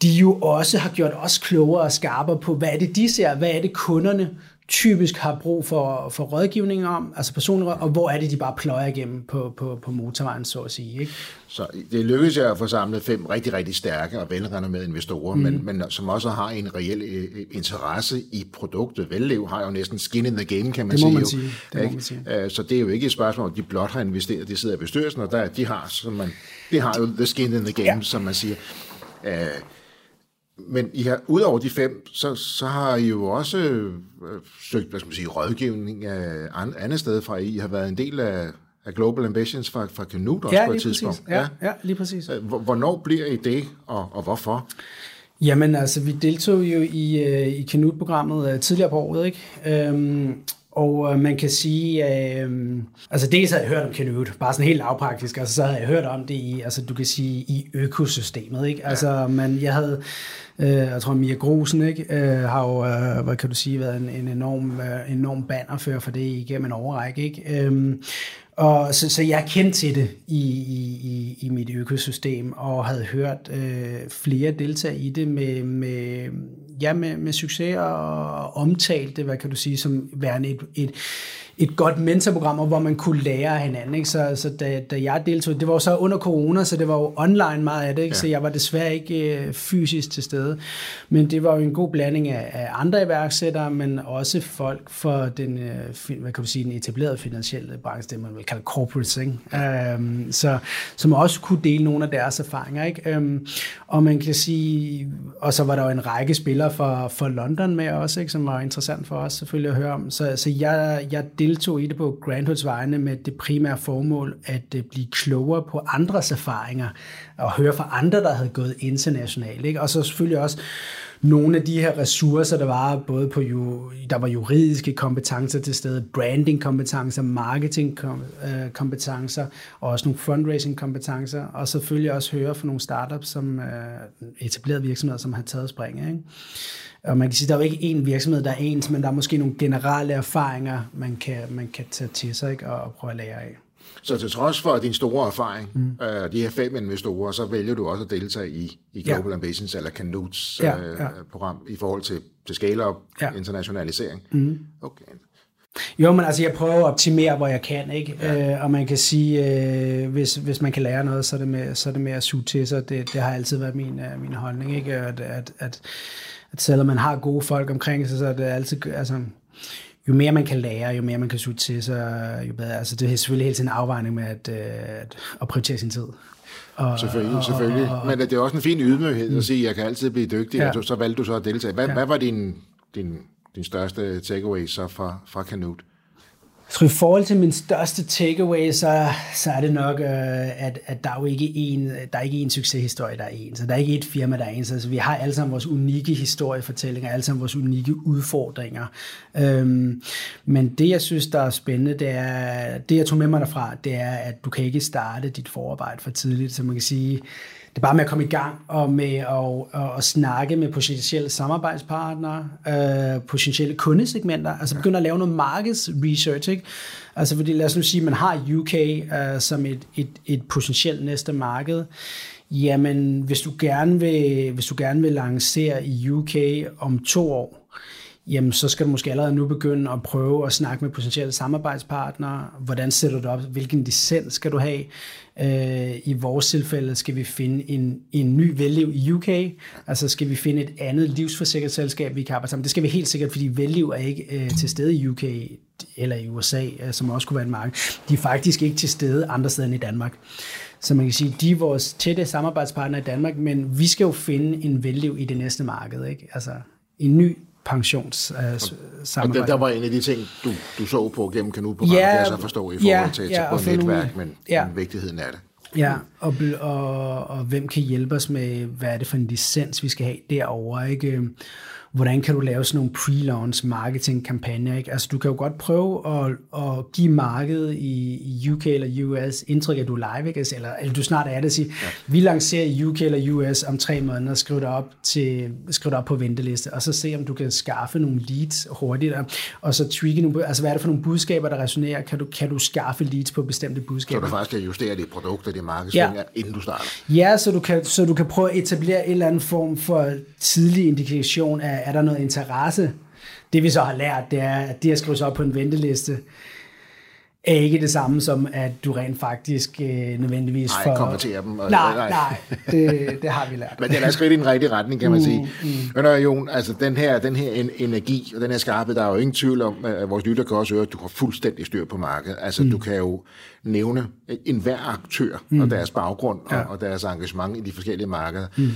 de jo også har gjort os klogere og skarpere på, hvad er det, de ser, hvad er det, kunderne typisk har brug for, for rådgivning om, altså personlig og hvor er det, de bare pløjer igennem på, på, på motorvejen, så at sige. Ikke? Så det lykkedes jeg at få samlet fem rigtig, rigtig stærke og velrenommerede investorer, mm. men, men som også har en reel øh, interesse i produktet. Vellev har jo næsten skin in the game, kan man det må sige. Man sige. Det må man sige. Øh, så det er jo ikke et spørgsmål, at de blot har investeret, de sidder i bestyrelsen, og der, de har, som man, de har jo the skin in the game, ja. som man siger. Uh, men I har, udover de fem, så, så har I jo også øh, søgt hvad skal man sige, rådgivning af andet sted fra. I har været en del af, af Global Ambitions fra, fra Canute også ja, på et tidspunkt. Ja, ja. ja, lige præcis. Øh, hvornår bliver I det, og, og hvorfor? Jamen altså, vi deltog jo i, øh, i Canute-programmet øh, tidligere på året, ikke? Øhm, og øh, man kan sige, øh, altså dels har jeg hørt om Canute, bare sådan helt lavpraktisk, altså så havde jeg hørt om det i, altså du kan sige, i økosystemet, ikke? Altså, man, jeg havde, øh, jeg tror Mia Grusen, ikke, øh, har jo, øh, hvad kan du sige, været en, en enorm, øh, enorm bannerfører for det igennem en overrække, ikke? Øh, og så, så jeg kendte til det i, i, i mit økosystem, og havde hørt øh, flere deltage i det med, med, ja, med, med succes og omtalt det, hvad kan du sige, som værende et, et, et godt mentorprogram, hvor man kunne lære af hinanden. Ikke? Så, så da, da jeg deltog, det var så under corona, så det var jo online meget af det, ikke? Ja. så jeg var desværre ikke øh, fysisk til stede. Men det var jo en god blanding af, af andre iværksættere, men også folk for den, øh, hvad kan du sige, den etablerede finansielle branche, det man vil kalde corporates, ikke? Øhm, så, som også kunne dele nogle af deres erfaringer. Ikke? Øhm, og man kan sige, og så var der jo en række spillere fra, fra London med også, ikke? som var interessant for os selvfølgelig at høre om. Så, så jeg, jeg deltog i det på Grandhoods vegne med det primære formål at øh, blive klogere på andres erfaringer og høre fra andre, der havde gået internationalt. Ikke? Og så selvfølgelig også nogle af de her ressourcer, der var både på jo, der var juridiske kompetencer til stede, branding kompetencer, marketing øh, kompetencer, og også nogle fundraising kompetencer, og selvfølgelig også høre fra nogle startups, som øh, etablerede virksomheder, som har taget springet. Ikke? Og man kan sige, at der er jo ikke én virksomhed, der er ens, men der er måske nogle generelle erfaringer, man kan, man kan tage til sig ikke? og prøve at lære af. Så til trods for din store erfaring, mm. øh, de her fem investorer, så vælger du også at deltage i, i Global ja. Ambitions eller Canutes ja, øh, ja. program i forhold til, til scale-up, ja. internationalisering. Mm. Okay. Jo, men altså jeg prøver at optimere, hvor jeg kan, ikke? Ja. Øh, og man kan sige, øh, hvis, hvis man kan lære noget, så er det med, så er det med at suge til sig. Det, det har altid været min, uh, min holdning, ikke? At, at, at, at selvom man har gode folk omkring sig, så er det altid, altså, jo mere man kan lære, jo mere man kan suge til sig, jo bedre. Altså det er selvfølgelig helt tiden en afvejning med at, øh, at, at prioritere sin tid. Og, selvfølgelig, og, selvfølgelig. Og, og, Men det er også en fin ydmyghed at mm. sige, at jeg kan altid blive dygtig, ja. og så valgte du så at deltage. Hvad, ja. hvad var din, din, din største takeaway så fra, fra Canute? Så i forhold til min største takeaway, så, så er det nok, øh, at, at der er jo ikke en, der er ikke en succeshistorie, der er en. Så der er ikke et firma, der er en. Så altså, vi har alle sammen vores unikke historiefortællinger, alle sammen vores unikke udfordringer. Øhm, men det, jeg synes, der er spændende, det er, det jeg tog med mig derfra, det er, at du kan ikke starte dit forarbejde for tidligt. Så man kan sige, det er bare med at komme i gang og med at, at, at snakke med potentielle samarbejdspartnere, øh, potentielle kundesegmenter, altså begynde at lave noget markedsresearch, ikke? Altså fordi lad os nu sige, at man har UK øh, som et, et, et potentielt næste marked, jamen hvis du gerne vil, hvis du gerne vil lancere i UK om to år, jamen så skal du måske allerede nu begynde at prøve at snakke med potentielle samarbejdspartnere. Hvordan sætter du det op? Hvilken licens skal du have? Øh, I vores tilfælde skal vi finde en, en ny velliv i UK, altså skal vi finde et andet livsforsikringsselskab, vi kan arbejde sammen. Det skal vi helt sikkert, fordi velliv er ikke øh, til stede i UK eller i USA, øh, som også kunne være en marked. De er faktisk ikke til stede andre steder end i Danmark. Så man kan sige, de er vores tætte samarbejdspartnere i Danmark, men vi skal jo finde en velliv i det næste marked. Ikke? Altså en ny pensions øh. Og der var en af de ting, du, du så på gennem Kanutprogrammet, ja, jeg så forstå i forhold ja, til, ja, til på netværk, men, ja. men vigtigheden af det. Ja, og, og, og hvem kan hjælpe os med, hvad er det for en licens, vi skal have derovre, ikke? Hvordan kan du lave sådan nogle pre-launch marketing kampagner, ikke? Altså du kan jo godt prøve at, at give markedet i, UK eller US indtryk at du er live, ikke? Altså, eller, eller du snart er det, sige, ja. vi lancerer i UK eller US om tre måneder, skriv det op, til, skriv det op på venteliste, og så se, om du kan skaffe nogle leads hurtigere, og så tweake nogle, altså hvad er det for nogle budskaber, der resonerer, kan du, kan du skaffe leads på bestemte budskaber? Så du faktisk kan justere dit produkt og dit markedsføring, ja. inden du starter? Ja, så du, kan, så du kan prøve at etablere en eller anden form for tidlig indikation af, er der noget interesse. Det vi så har lært, det er, at det at skrive sig op på en venteliste, er ikke det samme som, at du rent faktisk øh, nødvendigvis nej, får... konverterer dem. Og, nej, nej, nej det, det har vi lært. Men det er skridt i den rigtige retning, kan man mm, sige. Mm. Men når Jon, altså den her, den her energi og den her skarpe, der er jo ingen tvivl om, at vores lytter kan også høre, at du har fuldstændig styr på markedet. Altså mm. du kan jo nævne enhver aktør mm. og deres baggrund ja. og, og deres engagement i de forskellige markeder. Mm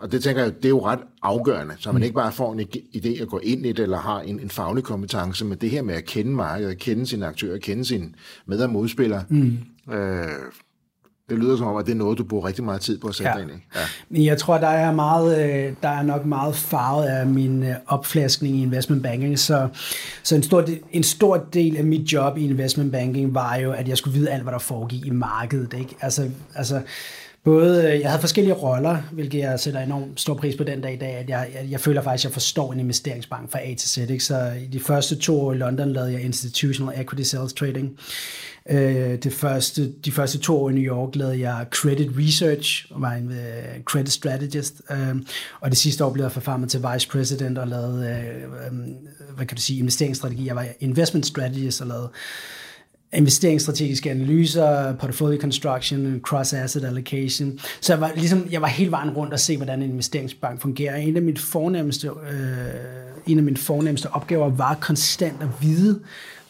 og det tænker jeg, det er jo ret afgørende, så man mm. ikke bare får en idé at gå ind i det, eller har en, en faglig kompetence, men det her med at kende markedet, kende sine aktører, kende sine med- og modspillere, mm. øh, det lyder som om, at det er noget, du bruger rigtig meget tid på at sætte ja. ind i. Ja. Men jeg tror, der er, meget, øh, der er nok meget farvet af min øh, opflaskning i investment banking, så, så en, stor, en stor del af mit job i investment banking var jo, at jeg skulle vide alt, hvad der foregik i markedet. Ikke? Altså, altså både, øh, jeg havde forskellige roller, hvilket jeg sætter enormt stor pris på den dag i dag, at jeg, jeg, jeg føler faktisk, at jeg forstår en investeringsbank fra A til Z. Ikke? Så i de første to år i London lavede jeg institutional equity sales trading. Øh, det første, de første to år i New York lavede jeg credit research, og var en uh, credit strategist, øh, og det sidste år blev jeg forfarmet til vice president og lavede, øh, øh, hvad kan du sige, investeringsstrategi. Jeg var investment strategist og lavede investeringsstrategiske analyser, portfolio construction, cross-asset allocation. Så jeg var, ligesom, jeg var helt vejen rundt og se, hvordan en investeringsbank fungerer. En af mine fornemmeste, øh, en af mine fornemmeste opgaver var konstant at vide,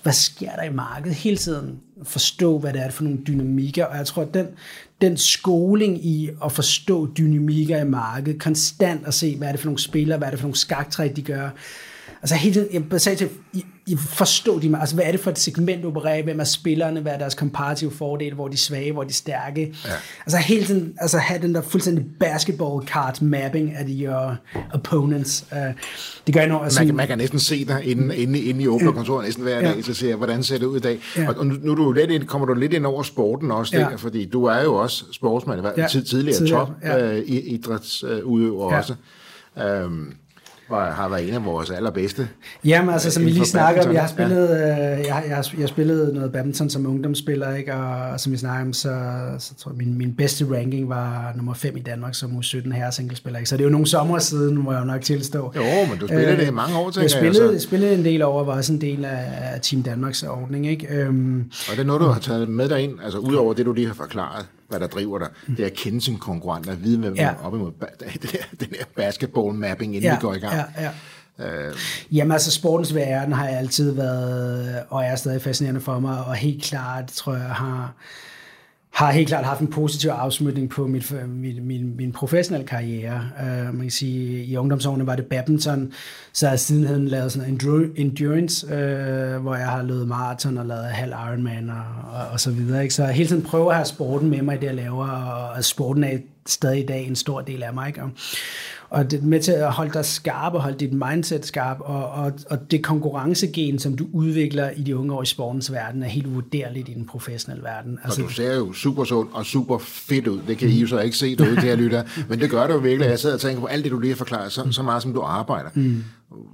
hvad sker der i markedet? Hele tiden forstå, hvad det er for nogle dynamikker. Og jeg tror, at den, den skoling i at forstå dynamikker i markedet, konstant at se, hvad er det for nogle spillere, hvad er det for nogle skaktræk, de gør, Altså hele tiden, jeg sagde til, forstå de, altså hvad er det for et segment, du opererer hvem er spillerne, hvad er deres komparative fordele, hvor er de svage, hvor er de stærke. Ja. Altså hele tiden, altså have den der fuldstændig basketball card mapping af your opponents. Uh, det gør jeg når, altså, man, kan, man kan næsten se dig inde, inde, inde i Opel kontoret næsten hver dag, ja. så ser hvordan ser det ud i dag. Ja. Og nu, nu du lidt ind, kommer du lidt ind over sporten også, ja. der, fordi du er jo også sportsmand, ja. tidligere, tidligere top ja. uh, idrætsudøver ja. også. Um, og har været en af vores allerbedste. Jamen, altså, som vi lige snakker om, jeg har spillet, ja. øh, jeg, jeg, jeg har spillet noget badminton som ungdomsspiller, ikke? Og, og som vi snakker om, så, så tror jeg, min, min bedste ranking var nummer 5 i Danmark som U17 herre singlespiller, ikke? Så det er jo nogle sommer siden, må jeg jo nok tilstå. Jo, men du spillede øh, det i mange år, tænker jeg. Spillede, jeg, altså. spillede en del over, var også en del af Team Danmarks ordning, ikke? Øhm, og det er noget, du har taget med dig ind, altså udover det, du lige har forklaret? Hvad der driver dig. Det er at kende sin konkurrent, at vide, hvem ja. er op imod den her basketball-mapping, inden ja, vi går i gang. Ja, ja. Øh. Jamen altså, sportens verden har altid været, og er stadig fascinerende for mig, og helt klart, tror jeg, har har helt klart haft en positiv afsmutning på mit, øh, min, min, min professionelle karriere. Uh, man kan sige, i ungdomsårene var det badminton, så jeg sidenhen lavet sådan endurance, uh, hvor jeg har løbet maraton og lavet halv Ironman og, og, og så videre. Ikke? Så jeg hele tiden prøver at have sporten med mig i det, jeg laver, og sporten er stadig i dag en stor del af mig. Ikke? Og, og det med til at holde dig skarp og holde dit mindset skarp, og, og, og det konkurrencegen, som du udvikler i de unge år i sportens verden, er helt uvurderligt i den professionelle verden. Altså, og du ser jo super sund og super fedt ud. Det kan I jo så ikke se derude, kære lytter. Men det gør jo virkelig. Jeg sidder og tænker på alt det, du lige har forklaret, så, så meget som du arbejder. Mm.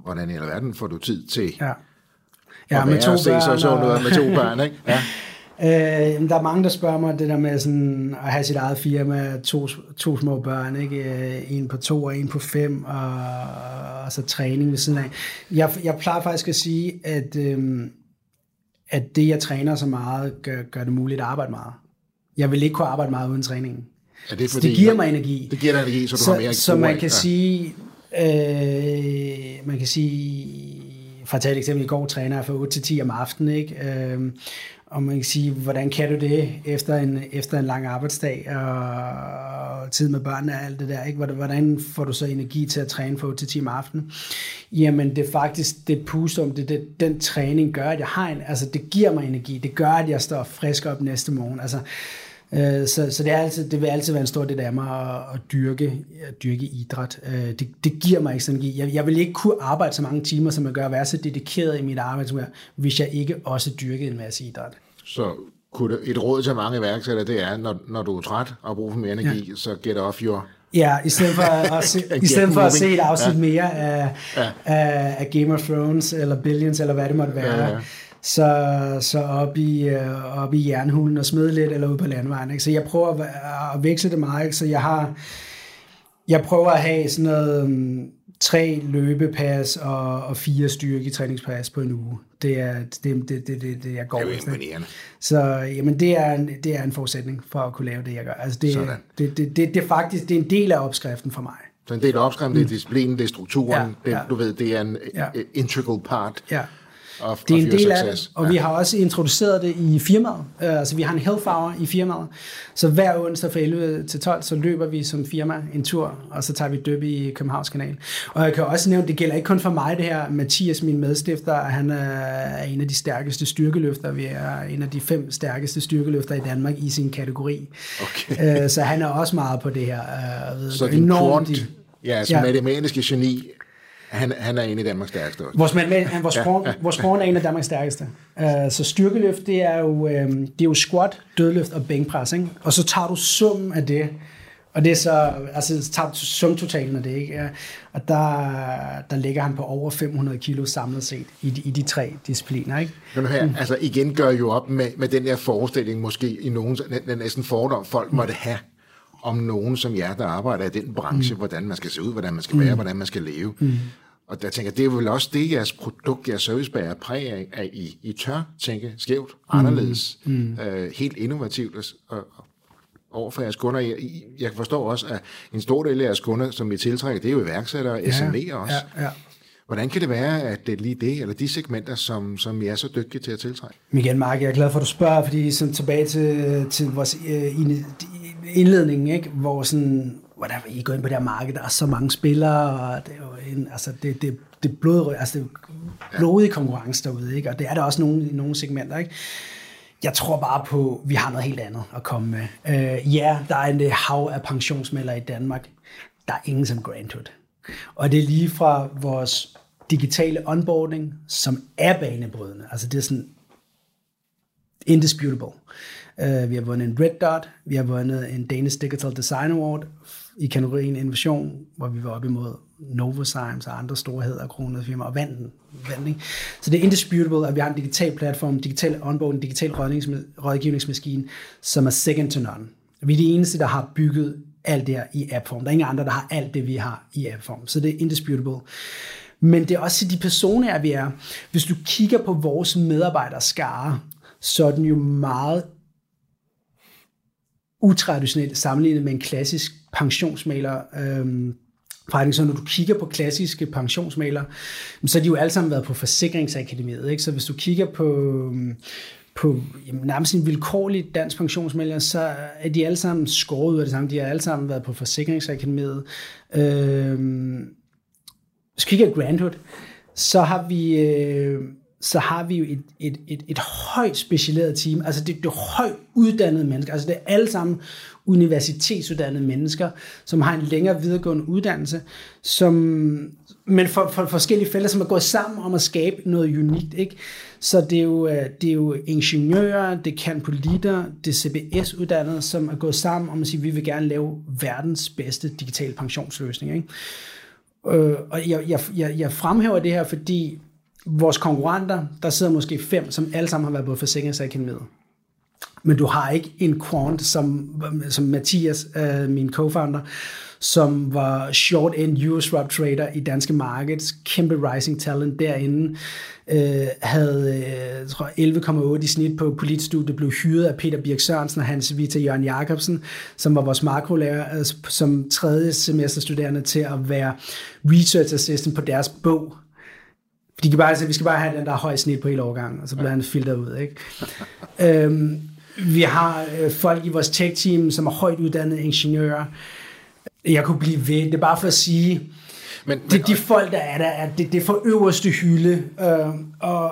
Hvordan i alverden får du tid til ja. Ja, med to børn. Så, så noget med to børn, ikke? Ja. Øh, der er mange, der spørger mig det der med sådan, at have sit eget firma, to, to små børn, ikke? Øh, en på to og en på fem, og, og så træning ved siden af. Jeg, jeg plejer faktisk at sige, at, øh, at det, jeg træner så meget, gør, gør det muligt at arbejde meget. Jeg vil ikke kunne arbejde meget uden træningen. Er det, fordi, det giver mig energi. Det giver dig energi, så du så, har mere Så man kan ja. sige, øh, man kan sige, for at tage et eksempel, i går træner jeg fra 8 til 10 om aftenen, ikke? Øh, og man kan sige, hvordan kan du det efter en, efter en lang arbejdsdag og tid med børnene og alt det der, ikke? Hvordan får du så energi til at træne for 8-10 om aftenen? Jamen det er faktisk, det pusum, det, det, den træning gør, at jeg har en, altså det giver mig energi, det gør, at jeg står frisk op næste morgen, altså Øh, så, så det, er altid, det vil altid være en stor del af mig at, at, dyrke, at dyrke idræt. Øh, det, det giver mig ikke energi. Jeg, jeg vil ikke kunne arbejde så mange timer, som jeg gør, at være så dedikeret i mit arbejde, hvis jeg ikke også dyrkede en masse idræt. Så kunne et råd til mange iværksættere, det er, når, når du er træt og bruger for mere energi, ja. så get off your Ja, i stedet for at, se, i stedet for at se et afsnit ja. mere af, ja. af, af Game of Thrones, eller Billions, eller hvad det måtte være, ja, ja så, så op, i, øh, op i jernhulen og smide lidt, eller ud på landvejen. Ikke? Så jeg prøver at, at veksle det meget. Ikke? Så jeg har, jeg prøver at have sådan noget um, tre løbepas og, og fire styrketræningspas på en uge. Det er det, det, det, det, det jeg går efter. Så jamen, det, er en, det er en forudsætning for at kunne lave det, jeg gør. Altså, det, det, det, det, det, er faktisk det er en del af opskriften for mig. Så en del af opskriften, det er disciplinen, det er strukturen, ja, ja. Det, du ved, det er en ja. integral part. Ja of, det er en del af det, og ja. vi har også introduceret det i firmaet. Uh, altså vi har en health hour i firmaet, så hver onsdag fra 11 til 12, så løber vi som firma en tur, og så tager vi døb i Københavns kanal. Og jeg kan også nævne, det gælder ikke kun for mig det her, Mathias, min medstifter, han er en af de stærkeste styrkeløfter. Vi er en af de fem stærkeste styrkeløfter i Danmark i sin kategori. Okay. Uh, så han er også meget på det her. Uh, så din enormt, quant, ja, altså ja. matematiske geni han, han er en af Danmarks stærkeste også. Vores, man, man, vores, ja, ja, vores er en af Danmarks stærkeste. Uh, så styrkeløft, det er, jo, um, det er jo squat, dødløft og bænkpres. Ikke? Og så tager du summen af det, Og det er så, altså tabt sumtotalen af det, ikke? Og der, der ligger han på over 500 kilo samlet set i de, i de tre discipliner, ikke? Men her, mm. altså igen gør jo op med, med den der forestilling, måske i nogen, den næsten fordom, folk måtte have om nogen som jer, der arbejder i den branche, mm. hvordan man skal se ud, hvordan man skal være, mm. hvordan man skal leve. Mm. Og der tænker det er vel også det, jeres produkt, jeres service bærer præg af, at I, I tør tænke skævt, anderledes, mm. Mm. Øh, helt innovativt og, og, over for jeres kunder. Jeg, jeg forstår også, at en stor del af jeres kunder, som I tiltrækker, det er jo iværksættere og ja, SME'er også. Ja, ja. Hvordan kan det være, at det er lige det, eller de segmenter, som, som I er så dygtige til at tiltrække? Michael Mark, jeg er glad for, at du spørger, fordi sådan tilbage til, til vores øh, indledning, ikke, hvor sådan, hvordan I går ind på det her marked, der er så mange spillere, og det er jo en, altså det, det, det, blod, altså det er blodig konkurrence derude, ikke? og det er der også nogle, nogle segmenter. Ikke? Jeg tror bare på, at vi har noget helt andet at komme med. Uh, ja, der er en hav af pensionsmelder i Danmark. Der er ingen som Grantwood. Og det er lige fra vores digitale onboarding, som er banebrydende. Altså det er sådan indisputable. Uh, vi har vundet en Red Dot, vi har vundet en Danish Digital Design Award i kategorien innovation, hvor vi var op imod Novozymes og andre store hedder firmaer og vandt den. Vandt, ikke? Så det er indisputable, at vi har en digital platform, digital onboarding, digital rådgivningsmaskine, som er second to none. Vi er de eneste, der har bygget alt det her i appform. Der er ingen andre, der har alt det, vi har i appform. Så det er indisputable. Men det er også de personer, vi er. Hvis du kigger på vores medarbejderskare, så er den jo meget utraditionelt sammenlignet med en klassisk pensionsmaler øhm, forretning. Så når du kigger på klassiske pensionsmaler, så har de jo alle sammen været på forsikringsakademiet. Ikke? Så hvis du kigger på, øhm, på jamen, nærmest en vilkårlig dansk pensionsmaler, så er de alle sammen skåret ud af det samme. De har alle sammen været på forsikringsakademiet. Øhm, hvis du kigger på Grandhood, så har vi... Øh, så har vi jo et, et, et, et højt specialiseret team, altså det, det er højt uddannede mennesker, altså det er alle sammen universitetsuddannede mennesker, som har en længere videregående uddannelse, som, men for, for forskellige felter, som er gået sammen om at skabe noget unikt. Ikke? Så det er, jo, øh, det er jo ingeniører, det kan politer, det er CBS-uddannede, som er gået sammen om at sige, at vi vil gerne lave verdens bedste digitale pensionsløsning. Ikke? Øh, og jeg, jeg, jeg, jeg fremhæver det her, fordi vores konkurrenter, der sidder måske fem, som alle sammen har været på forsikringsakademiet. Men du har ikke en quant, som, som Mathias, øh, min co-founder, som var short end US swap trader i danske markeds, kæmpe rising talent derinde, øh, havde øh, tror 11,8 i snit på politstudiet, blev hyret af Peter Birk Sørensen og Hans Vita Jørgen Jacobsen, som var vores makrolærer, øh, som tredje semesterstuderende til at være research assistant på deres bog, de kan bare sige, vi skal bare have den der høje snit på hele årgangen, og så bliver ja. han filtret ud. Ikke? øhm, vi har øh, folk i vores tech-team, som er højt uddannede ingeniører. Jeg kunne blive ved. Det er bare for at sige, men, men, det, de folk, der er der, er, det, det er for øverste hylde. Øh, og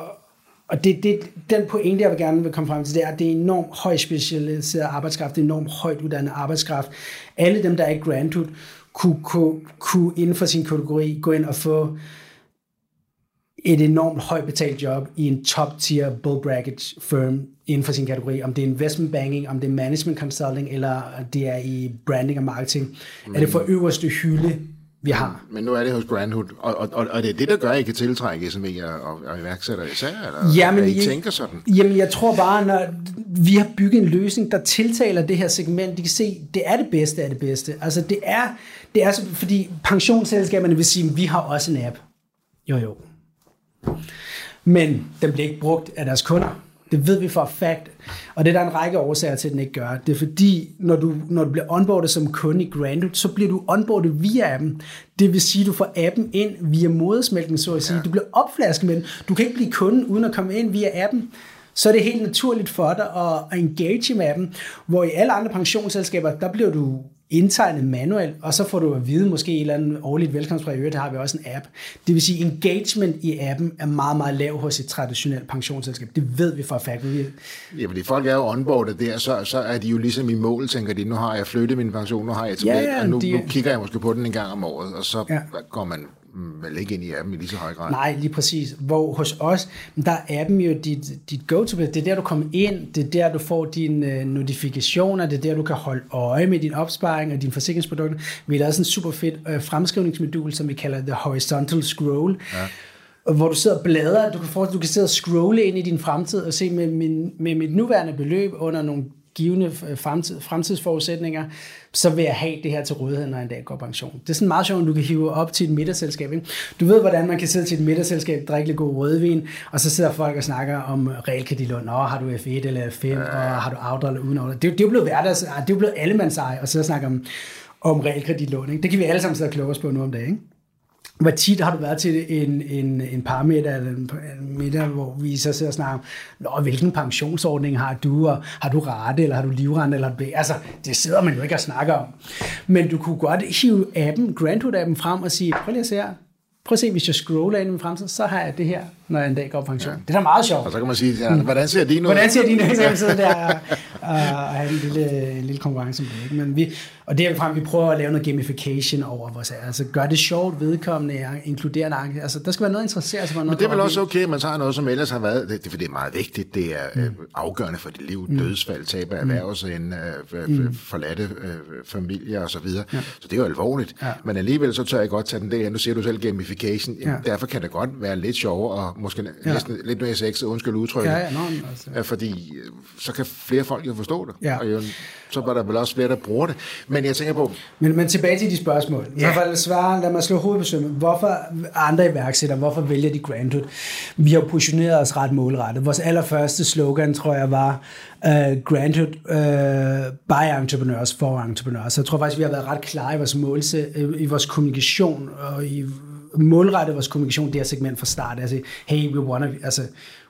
og det, det, den pointe, jeg vil gerne vil komme frem til, det er, at det er enormt højt specialiseret arbejdskraft, det er enormt højt uddannet arbejdskraft. Alle dem, der er i Grantwood, kunne, kunne, kunne inden for sin kategori gå ind og få et enormt højt betalt job i en top-tier bull bracket firm inden for sin kategori, om det er investment banking, om det er management consulting, eller det er i branding og marketing. Men, er det for øverste hylde, vi har. Men nu er det hos Grandhood, og, og, og, og det er det, der gør, at I kan tiltrække SME'er og, og iværksættere især, eller jamen, at I jeg, tænker sådan? Jamen, jeg tror bare, når vi har bygget en løsning, der tiltaler det her segment, de kan se, det er det bedste af det bedste. Altså, det er, det er så, fordi pensionsselskaberne vil sige, vi har også en app. Jo, jo. Men den bliver ikke brugt af deres kunder. Det ved vi for fact. Og det er der en række årsager til, at den ikke gør. Det er fordi, når du, når du bliver onboardet som kunde i Grandhood, så bliver du onboardet via appen. Det vil sige, at du får appen ind via modersmælken, så at sige. Ja. Du bliver opflasket med den. Du kan ikke blive kunde uden at komme ind via appen så er det helt naturligt for dig at, engage med appen, hvor i alle andre pensionsselskaber, der bliver du indtegnet manuelt, og så får du at vide måske et eller andet årligt velkomstbrev, der har vi også en app. Det vil sige, engagement i appen er meget, meget lav hos et traditionelt pensionsselskab. Det ved vi fra Faculty. Ja, fordi folk er jo onboardet der, så, så er de jo ligesom i mål, tænker de, nu har jeg flyttet min pension, nu har jeg tilbage, ja, ja, og nu, de... nu kigger jeg måske på den en gang om året, og så ja. går man vel ikke ind i appen i lige så høj grad. Nej, lige præcis. Hvor hos os, der er appen jo dit, dit go-to, det er der, du kommer ind, det er der, du får dine uh, notifikationer, det er der, du kan holde øje med din opsparing og dine forsikringsprodukter. Vi har sådan en super fedt uh, fremskrivningsmodul, som vi kalder The Horizontal Scroll, ja. hvor du sidder og bladrer, du kan, få, du kan sidde og scrolle ind i din fremtid og se med, min, med mit nuværende beløb under nogle givende fremtid, fremtidsforudsætninger, så vil jeg have det her til rådighed, når jeg en dag går pension. Det er sådan meget sjovt, at du kan hive op til et middagsselskab. Ikke? Du ved, hvordan man kan sidde til et middagsselskab, drikke lidt god rødvin, og så sidder folk og snakker om realkreditlån. Nå, har du F1 eller F5, ja. og har du afdrag eller uden Det, det er jo blevet hverdags, det er jo blevet allemandseje at sidde og snakke om, om realkreditlån. Ikke? Det kan vi alle sammen sidde og kloge os på nu om dagen. Ikke? Hvor tit har du været til en, en, en parmiddag, eller en, en middag, hvor vi så sidder og snakker om, hvilken pensionsordning har du, og har du rate, eller har du livrente, eller B? Altså, det sidder man jo ikke og snakker om. Men du kunne godt hive appen, Grandhood-appen frem og sige, prøv lige at se her, prøv at se, hvis jeg scroller ind i min fremtid, så har jeg det her, når jeg en dag går på pension. Ja. Det er da meget sjovt. Og så kan man sige, ja, hvordan ser dine ud? Hvordan ser dine ud? Så kan sidde der og, og have en lille, en lille konkurrence om det. Ikke? Men vi, og det er frem, vi prøver at lave noget gamification over vores altså gør det sjovt, vedkommende, inkluderende. Altså, der skal være noget interesseret sig for. Men det er vel også okay, at man tager noget, som ellers har været, det, det, det er meget vigtigt, det er mm. øh, afgørende for dit liv, mm. dødsfald, tab af mm. erhvervsende, øh, mm. forladte øh, familier og så videre. Ja. Så det er jo alvorligt. Ja. Men alligevel så tør jeg godt tage den der, nu siger du selv gamification, ja. derfor kan det godt være lidt sjovere og måske ja. næsten lidt mere sexet, undskyld udtrykket. Ja, ja, no, altså. Fordi øh, så kan flere folk jo forstå det. Ja. Og jo, så var der vel også flere, der bruger det. Men jeg tænker på... Men, men tilbage til de spørgsmål. Ja. Hvorfor, svare, lad mig slå hovedet på sømmet. Hvorfor andre iværksættere, hvorfor vælger de Grandhood? Vi har positioneret os ret målrettet. Vores allerførste slogan, tror jeg, var uh, Grandhood uh, by entrepreneurs for entrepreneurs. Så jeg tror faktisk, vi har været ret klare i vores målse, i vores kommunikation og i målrettet vores kommunikation, det her segment fra start. Altså, hey, we're one of, altså,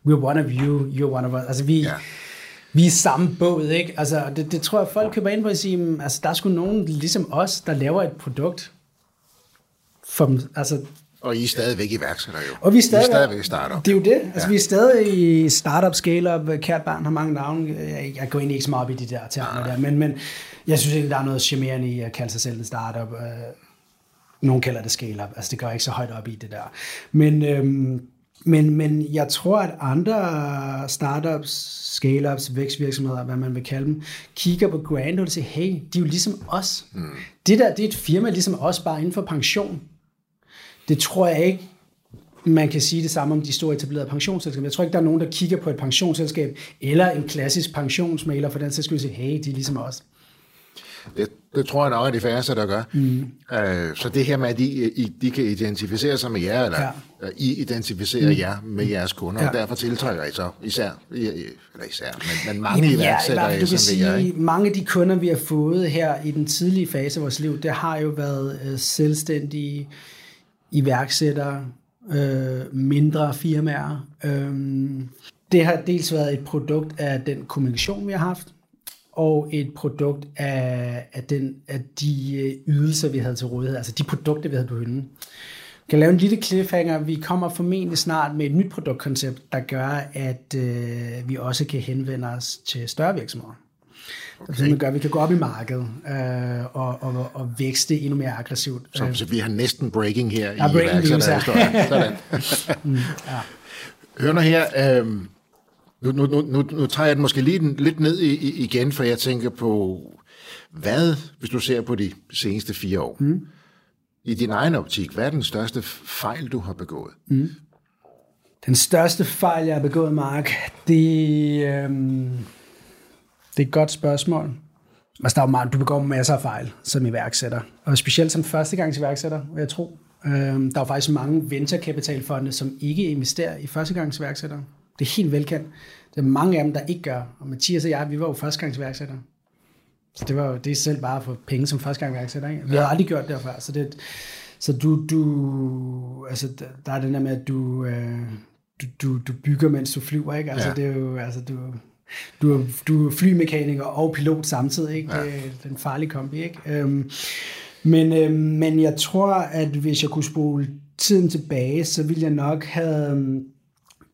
we're one of you, you're one of us. Altså, vi, ja vi er samme båd, ikke? Altså, det, det tror jeg, folk køber ind på at sige, altså, der er sgu nogen ligesom os, der laver et produkt. For, altså, og I er stadigvæk iværksætter jo. Og vi er stadigvæk, I er stadigvæk startup. Det er jo det. Altså, ja. vi er stadig i startup, scale-up, kært barn har mange navne. Jeg, jeg går ind ikke så meget op i de der termer der, men, men jeg synes ikke, der er noget charmerende i at kalde sig selv en startup. Nogen kalder det scale-up. Altså, det går ikke så højt op i det der. Men, øhm, men, men jeg tror, at andre startups, scale-ups, vækstvirksomheder, hvad man vil kalde dem, kigger på Grando og siger, hey, de er jo ligesom os. Mm. Det der, det er et firma ligesom os, bare inden for pension. Det tror jeg ikke, man kan sige det samme om de store etablerede pensionsselskaber. Jeg tror ikke, der er nogen, der kigger på et pensionsselskab, eller en klassisk pensionsmailer, for den så skulle sige, hey, de er ligesom os. Det, det tror jeg nok er de færreste, der gør. Mm. Øh, så det her med, at de, de kan identificere sig med jer, eller ja. I identificerer mm. jer med jeres kunder, ja. og derfor tiltrækker I så især, eller især, men, men mange Jamen, iværksættere, ja, du kan sige, jer, ikke? mange af de kunder, vi har fået her i den tidlige fase af vores liv, det har jo været øh, selvstændige iværksættere, øh, mindre firmaer. Øh, det har dels været et produkt af den kommunikation, vi har haft, og et produkt af, af, den, af de øh, ydelser, vi havde til rådighed, altså de produkter, vi havde på hylden. Vi kan lave en lille cliffhanger. Vi kommer formentlig snart med et nyt produktkoncept, der gør, at øh, vi også kan henvende os til større virksomheder. Okay. Så det gør, at vi kan gå op i markedet øh, og, og, og vækste endnu mere aggressivt. Så, så vi har næsten breaking her ja, i breaking news, ja. Sådan. mm, ja. Hør nu her, øh, nu, nu, nu, nu, nu tager jeg den måske lige lidt ned i, i, igen, for jeg tænker på, hvad, hvis du ser på de seneste fire år, mm. i din egen optik, hvad er den største fejl, du har begået? Mm. Den største fejl, jeg har begået, Mark, det, øhm, det er et godt spørgsmål. Altså, der er meget, du begår masser af fejl som iværksætter, og specielt som førstegangsiværksætter, vil jeg tro. Øhm, der er faktisk mange venturekapitalfonde, som ikke investerer i førstegangsiværksættere. Det er helt velkendt. Det er mange af dem, der ikke gør. Og Mathias og jeg, vi var jo førstegangsværksættere. Så det var jo det selv bare for penge som førstegangsværksætter. Ikke? Vi ja. har aldrig gjort det før. Så, det, så du, du, altså, der er den der med, at du, øh, du, du, du bygger, mens du flyver. Ikke? Altså, ja. det er jo, altså, du, du, er, du er flymekaniker og pilot samtidig. Ikke? Ja. Det, det er en farlig kombi. Ikke? Øhm, men, øhm, men jeg tror, at hvis jeg kunne spole tiden tilbage, så ville jeg nok have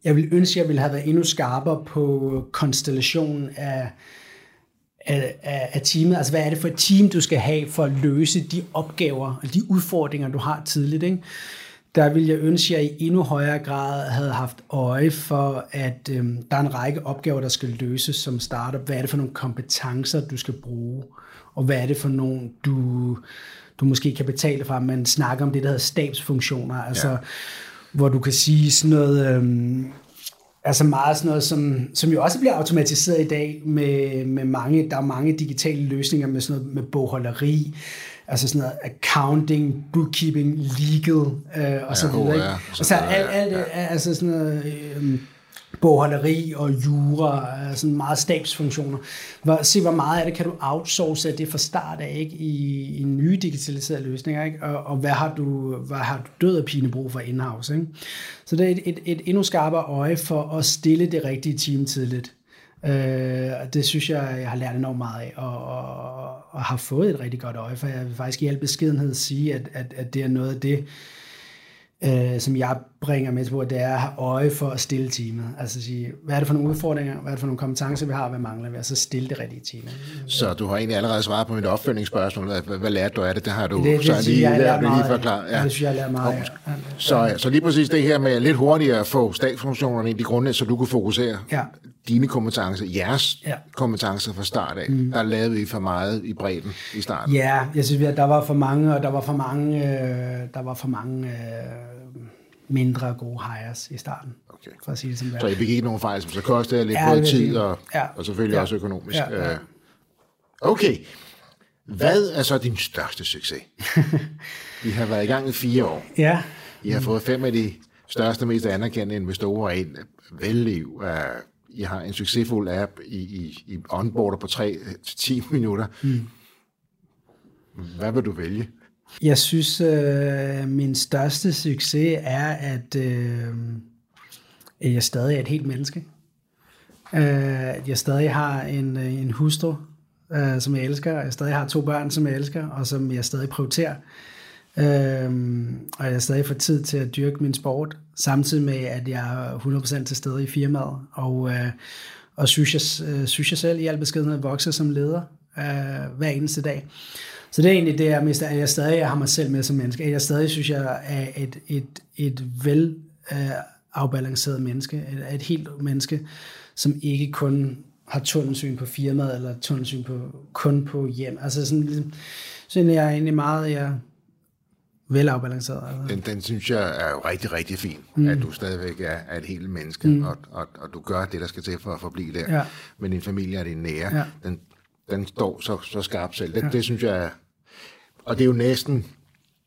jeg vil ønske, at jeg ville have været endnu skarpere på konstellationen af, af, af, af teamet. Altså, hvad er det for et team, du skal have for at løse de opgaver og de udfordringer, du har tidligt. Ikke? der vil jeg ønske, at jeg i endnu højere grad havde haft øje for, at øhm, der er en række opgaver, der skal løses som startup. Hvad er det for nogle kompetencer, du skal bruge? Og hvad er det for nogle, du, du måske kan betale for? Man snakker om det, der hedder stabsfunktioner, altså ja hvor du kan sige sådan noget... Øhm, Altså meget sådan noget, som, som jo også bliver automatiseret i dag med, med mange, der er mange digitale løsninger med sådan noget med bogholderi, altså sådan noget accounting, bookkeeping, legal øh, og så videre. Ja, og så alt, alt ja. altså sådan noget øh, bogholderi og jura, øh, sådan meget stabsfunktioner. Hvor, se, hvor meget af det kan du outsource af det fra start af, ikke? I, i nye digitaliserede løsninger, ikke? Og, og hvad har du, hvad har du død af pine brug for in-house, ikke? Så det er et, et, et endnu skarpere øje for at stille det rigtige team tidligt. Øh, det synes jeg, jeg har lært enormt meget af, og, og, og har fået et rigtig godt øje, for jeg vil faktisk i al beskedenhed sige, at, at, at det er noget af det, øh, som jeg bringer med til bordet, det er at have øje for at stille teamet. Altså sige, hvad er det for nogle udfordringer, hvad er det for nogle kompetencer, vi har, hvad mangler vi, og så stille det rigtige team. Så du har egentlig allerede svaret på mit opfølgningsspørgsmål. Hvad, hvad lærte du af det? Det har du det, det, så det, lige, jeg lært, lige forklaret. Ja. Det synes jeg, jeg lærer meget af. Så, så lige præcis det her med lidt hurtigere at få statsfunktionerne ind i grunde, så du kunne fokusere ja. dine kompetencer, jeres ja. kompetencer fra start af. Mm. Der lavede vi for meget i bredden i starten. Ja, jeg synes, at der var for mange, og der var for mange, øh, der var for mange øh, mindre gode hires i starten. Okay. For at sige det som så I ikke nogen fejl, som så kostede lidt ja, både tid og, ja. og selvfølgelig ja. også økonomisk. Ja, ja. Øh, okay. Hvad er så din største succes? I har været i gang i fire år. Ja. I har fået fem af de største, mest anerkendte investorer ind. Velliv. I har en succesfuld app i, i, i onboarder på 3-10 minutter. Mm. Hvad vil du vælge? Jeg synes, øh, min største succes er, at øh, jeg stadig er et helt menneske. Øh, jeg stadig har en, øh, en hustru, øh, som jeg elsker, og jeg stadig har to børn, som jeg elsker, og som jeg stadig prioriterer. Øh, og jeg stadig får tid til at dyrke min sport, samtidig med, at jeg er 100% til stede i firmaet. Og, øh, og synes, jeg, øh, synes jeg selv i al beskedenhed vokser som leder øh, hver eneste dag. Så det er egentlig det, jeg mest, at jeg stadig har mig selv med som menneske. Jeg stadig synes, jeg er et, et, et vel uh, afbalanceret menneske. Et, et helt menneske, som ikke kun har tunnelsyn på firmaet, eller tunnelsyn på, kun på hjem. Altså sådan, ligesom, så jeg er egentlig meget, jeg, velafbalanceret. Altså. Den, den synes jeg er jo rigtig, rigtig fin, mm. at du stadigvæk er, er et helt menneske, mm. og, og, og du gør det, der skal til for at forblive der. Ja. Men din familie er din nære. Ja. Den, den står så, så skarpt selv. Det, ja. det synes jeg er, og det er jo næsten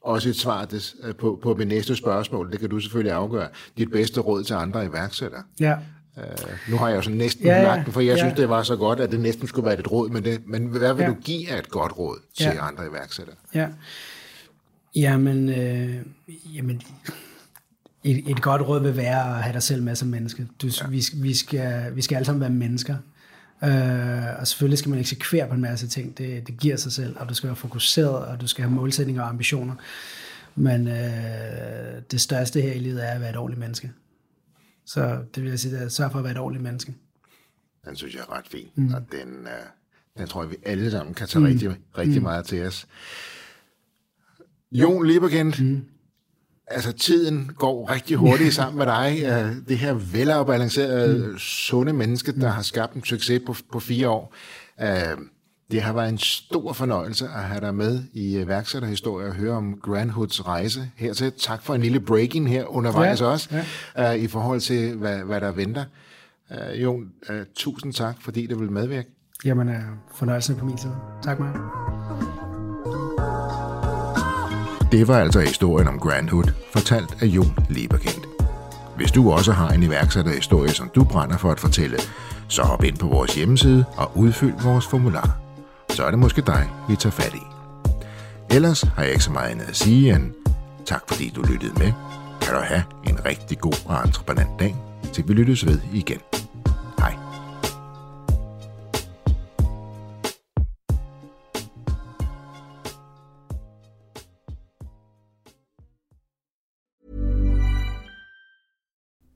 også et svar des, øh, på, på mit næste spørgsmål. Det kan du selvfølgelig afgøre. Dit bedste råd til andre iværksættere. Ja. Uh, nu har jeg jo så næsten ja, lagt for jeg ja. synes, det var så godt, at det næsten skulle være et råd. Men, det, men hvad vil ja. du give af et godt råd til ja. andre iværksættere? Ja. Jamen, øh, jamen et, et godt råd vil være at have dig selv med som menneske. Du, ja. vi, vi, skal, vi skal alle sammen være mennesker. Øh, og selvfølgelig skal man eksekvere på en masse ting. Det, det giver sig selv, og du skal være fokuseret, og du skal have målsætninger og ambitioner. Men øh, det største her i livet er at være et ordentligt menneske. Så det vil jeg sige, at sørg for at være et ordentligt menneske. Den synes jeg er ret fin, mm. og den, øh, den tror jeg, vi alle sammen kan tage mm. rigtig, rigtig mm. meget til os. Jon Lieberkind, mm altså tiden går rigtig hurtigt sammen med dig. Det her velafbalancerede, mm. sunde menneske, der har skabt en succes på, på fire år. Det har været en stor fornøjelse at have dig med i øh, værksætterhistorie og høre om Grand Hoods rejse hertil. Tak for en lille breaking her undervejs ja, også, ja. i forhold til, hvad, hvad der venter. Jon, tusind tak, fordi du vil medvirke. Jamen, fornøjelsen på min side. Tak, Mark. Det var altså historien om Grand Hood, fortalt af Jon Leberkendt. Hvis du også har en iværksætterhistorie, som du brænder for at fortælle, så hop ind på vores hjemmeside og udfyld vores formular. Så er det måske dig, vi tager fat i. Ellers har jeg ikke så meget andet at sige end tak fordi du lyttede med. Kan du have en rigtig god og entreprenant dag, til vi lyttes ved igen.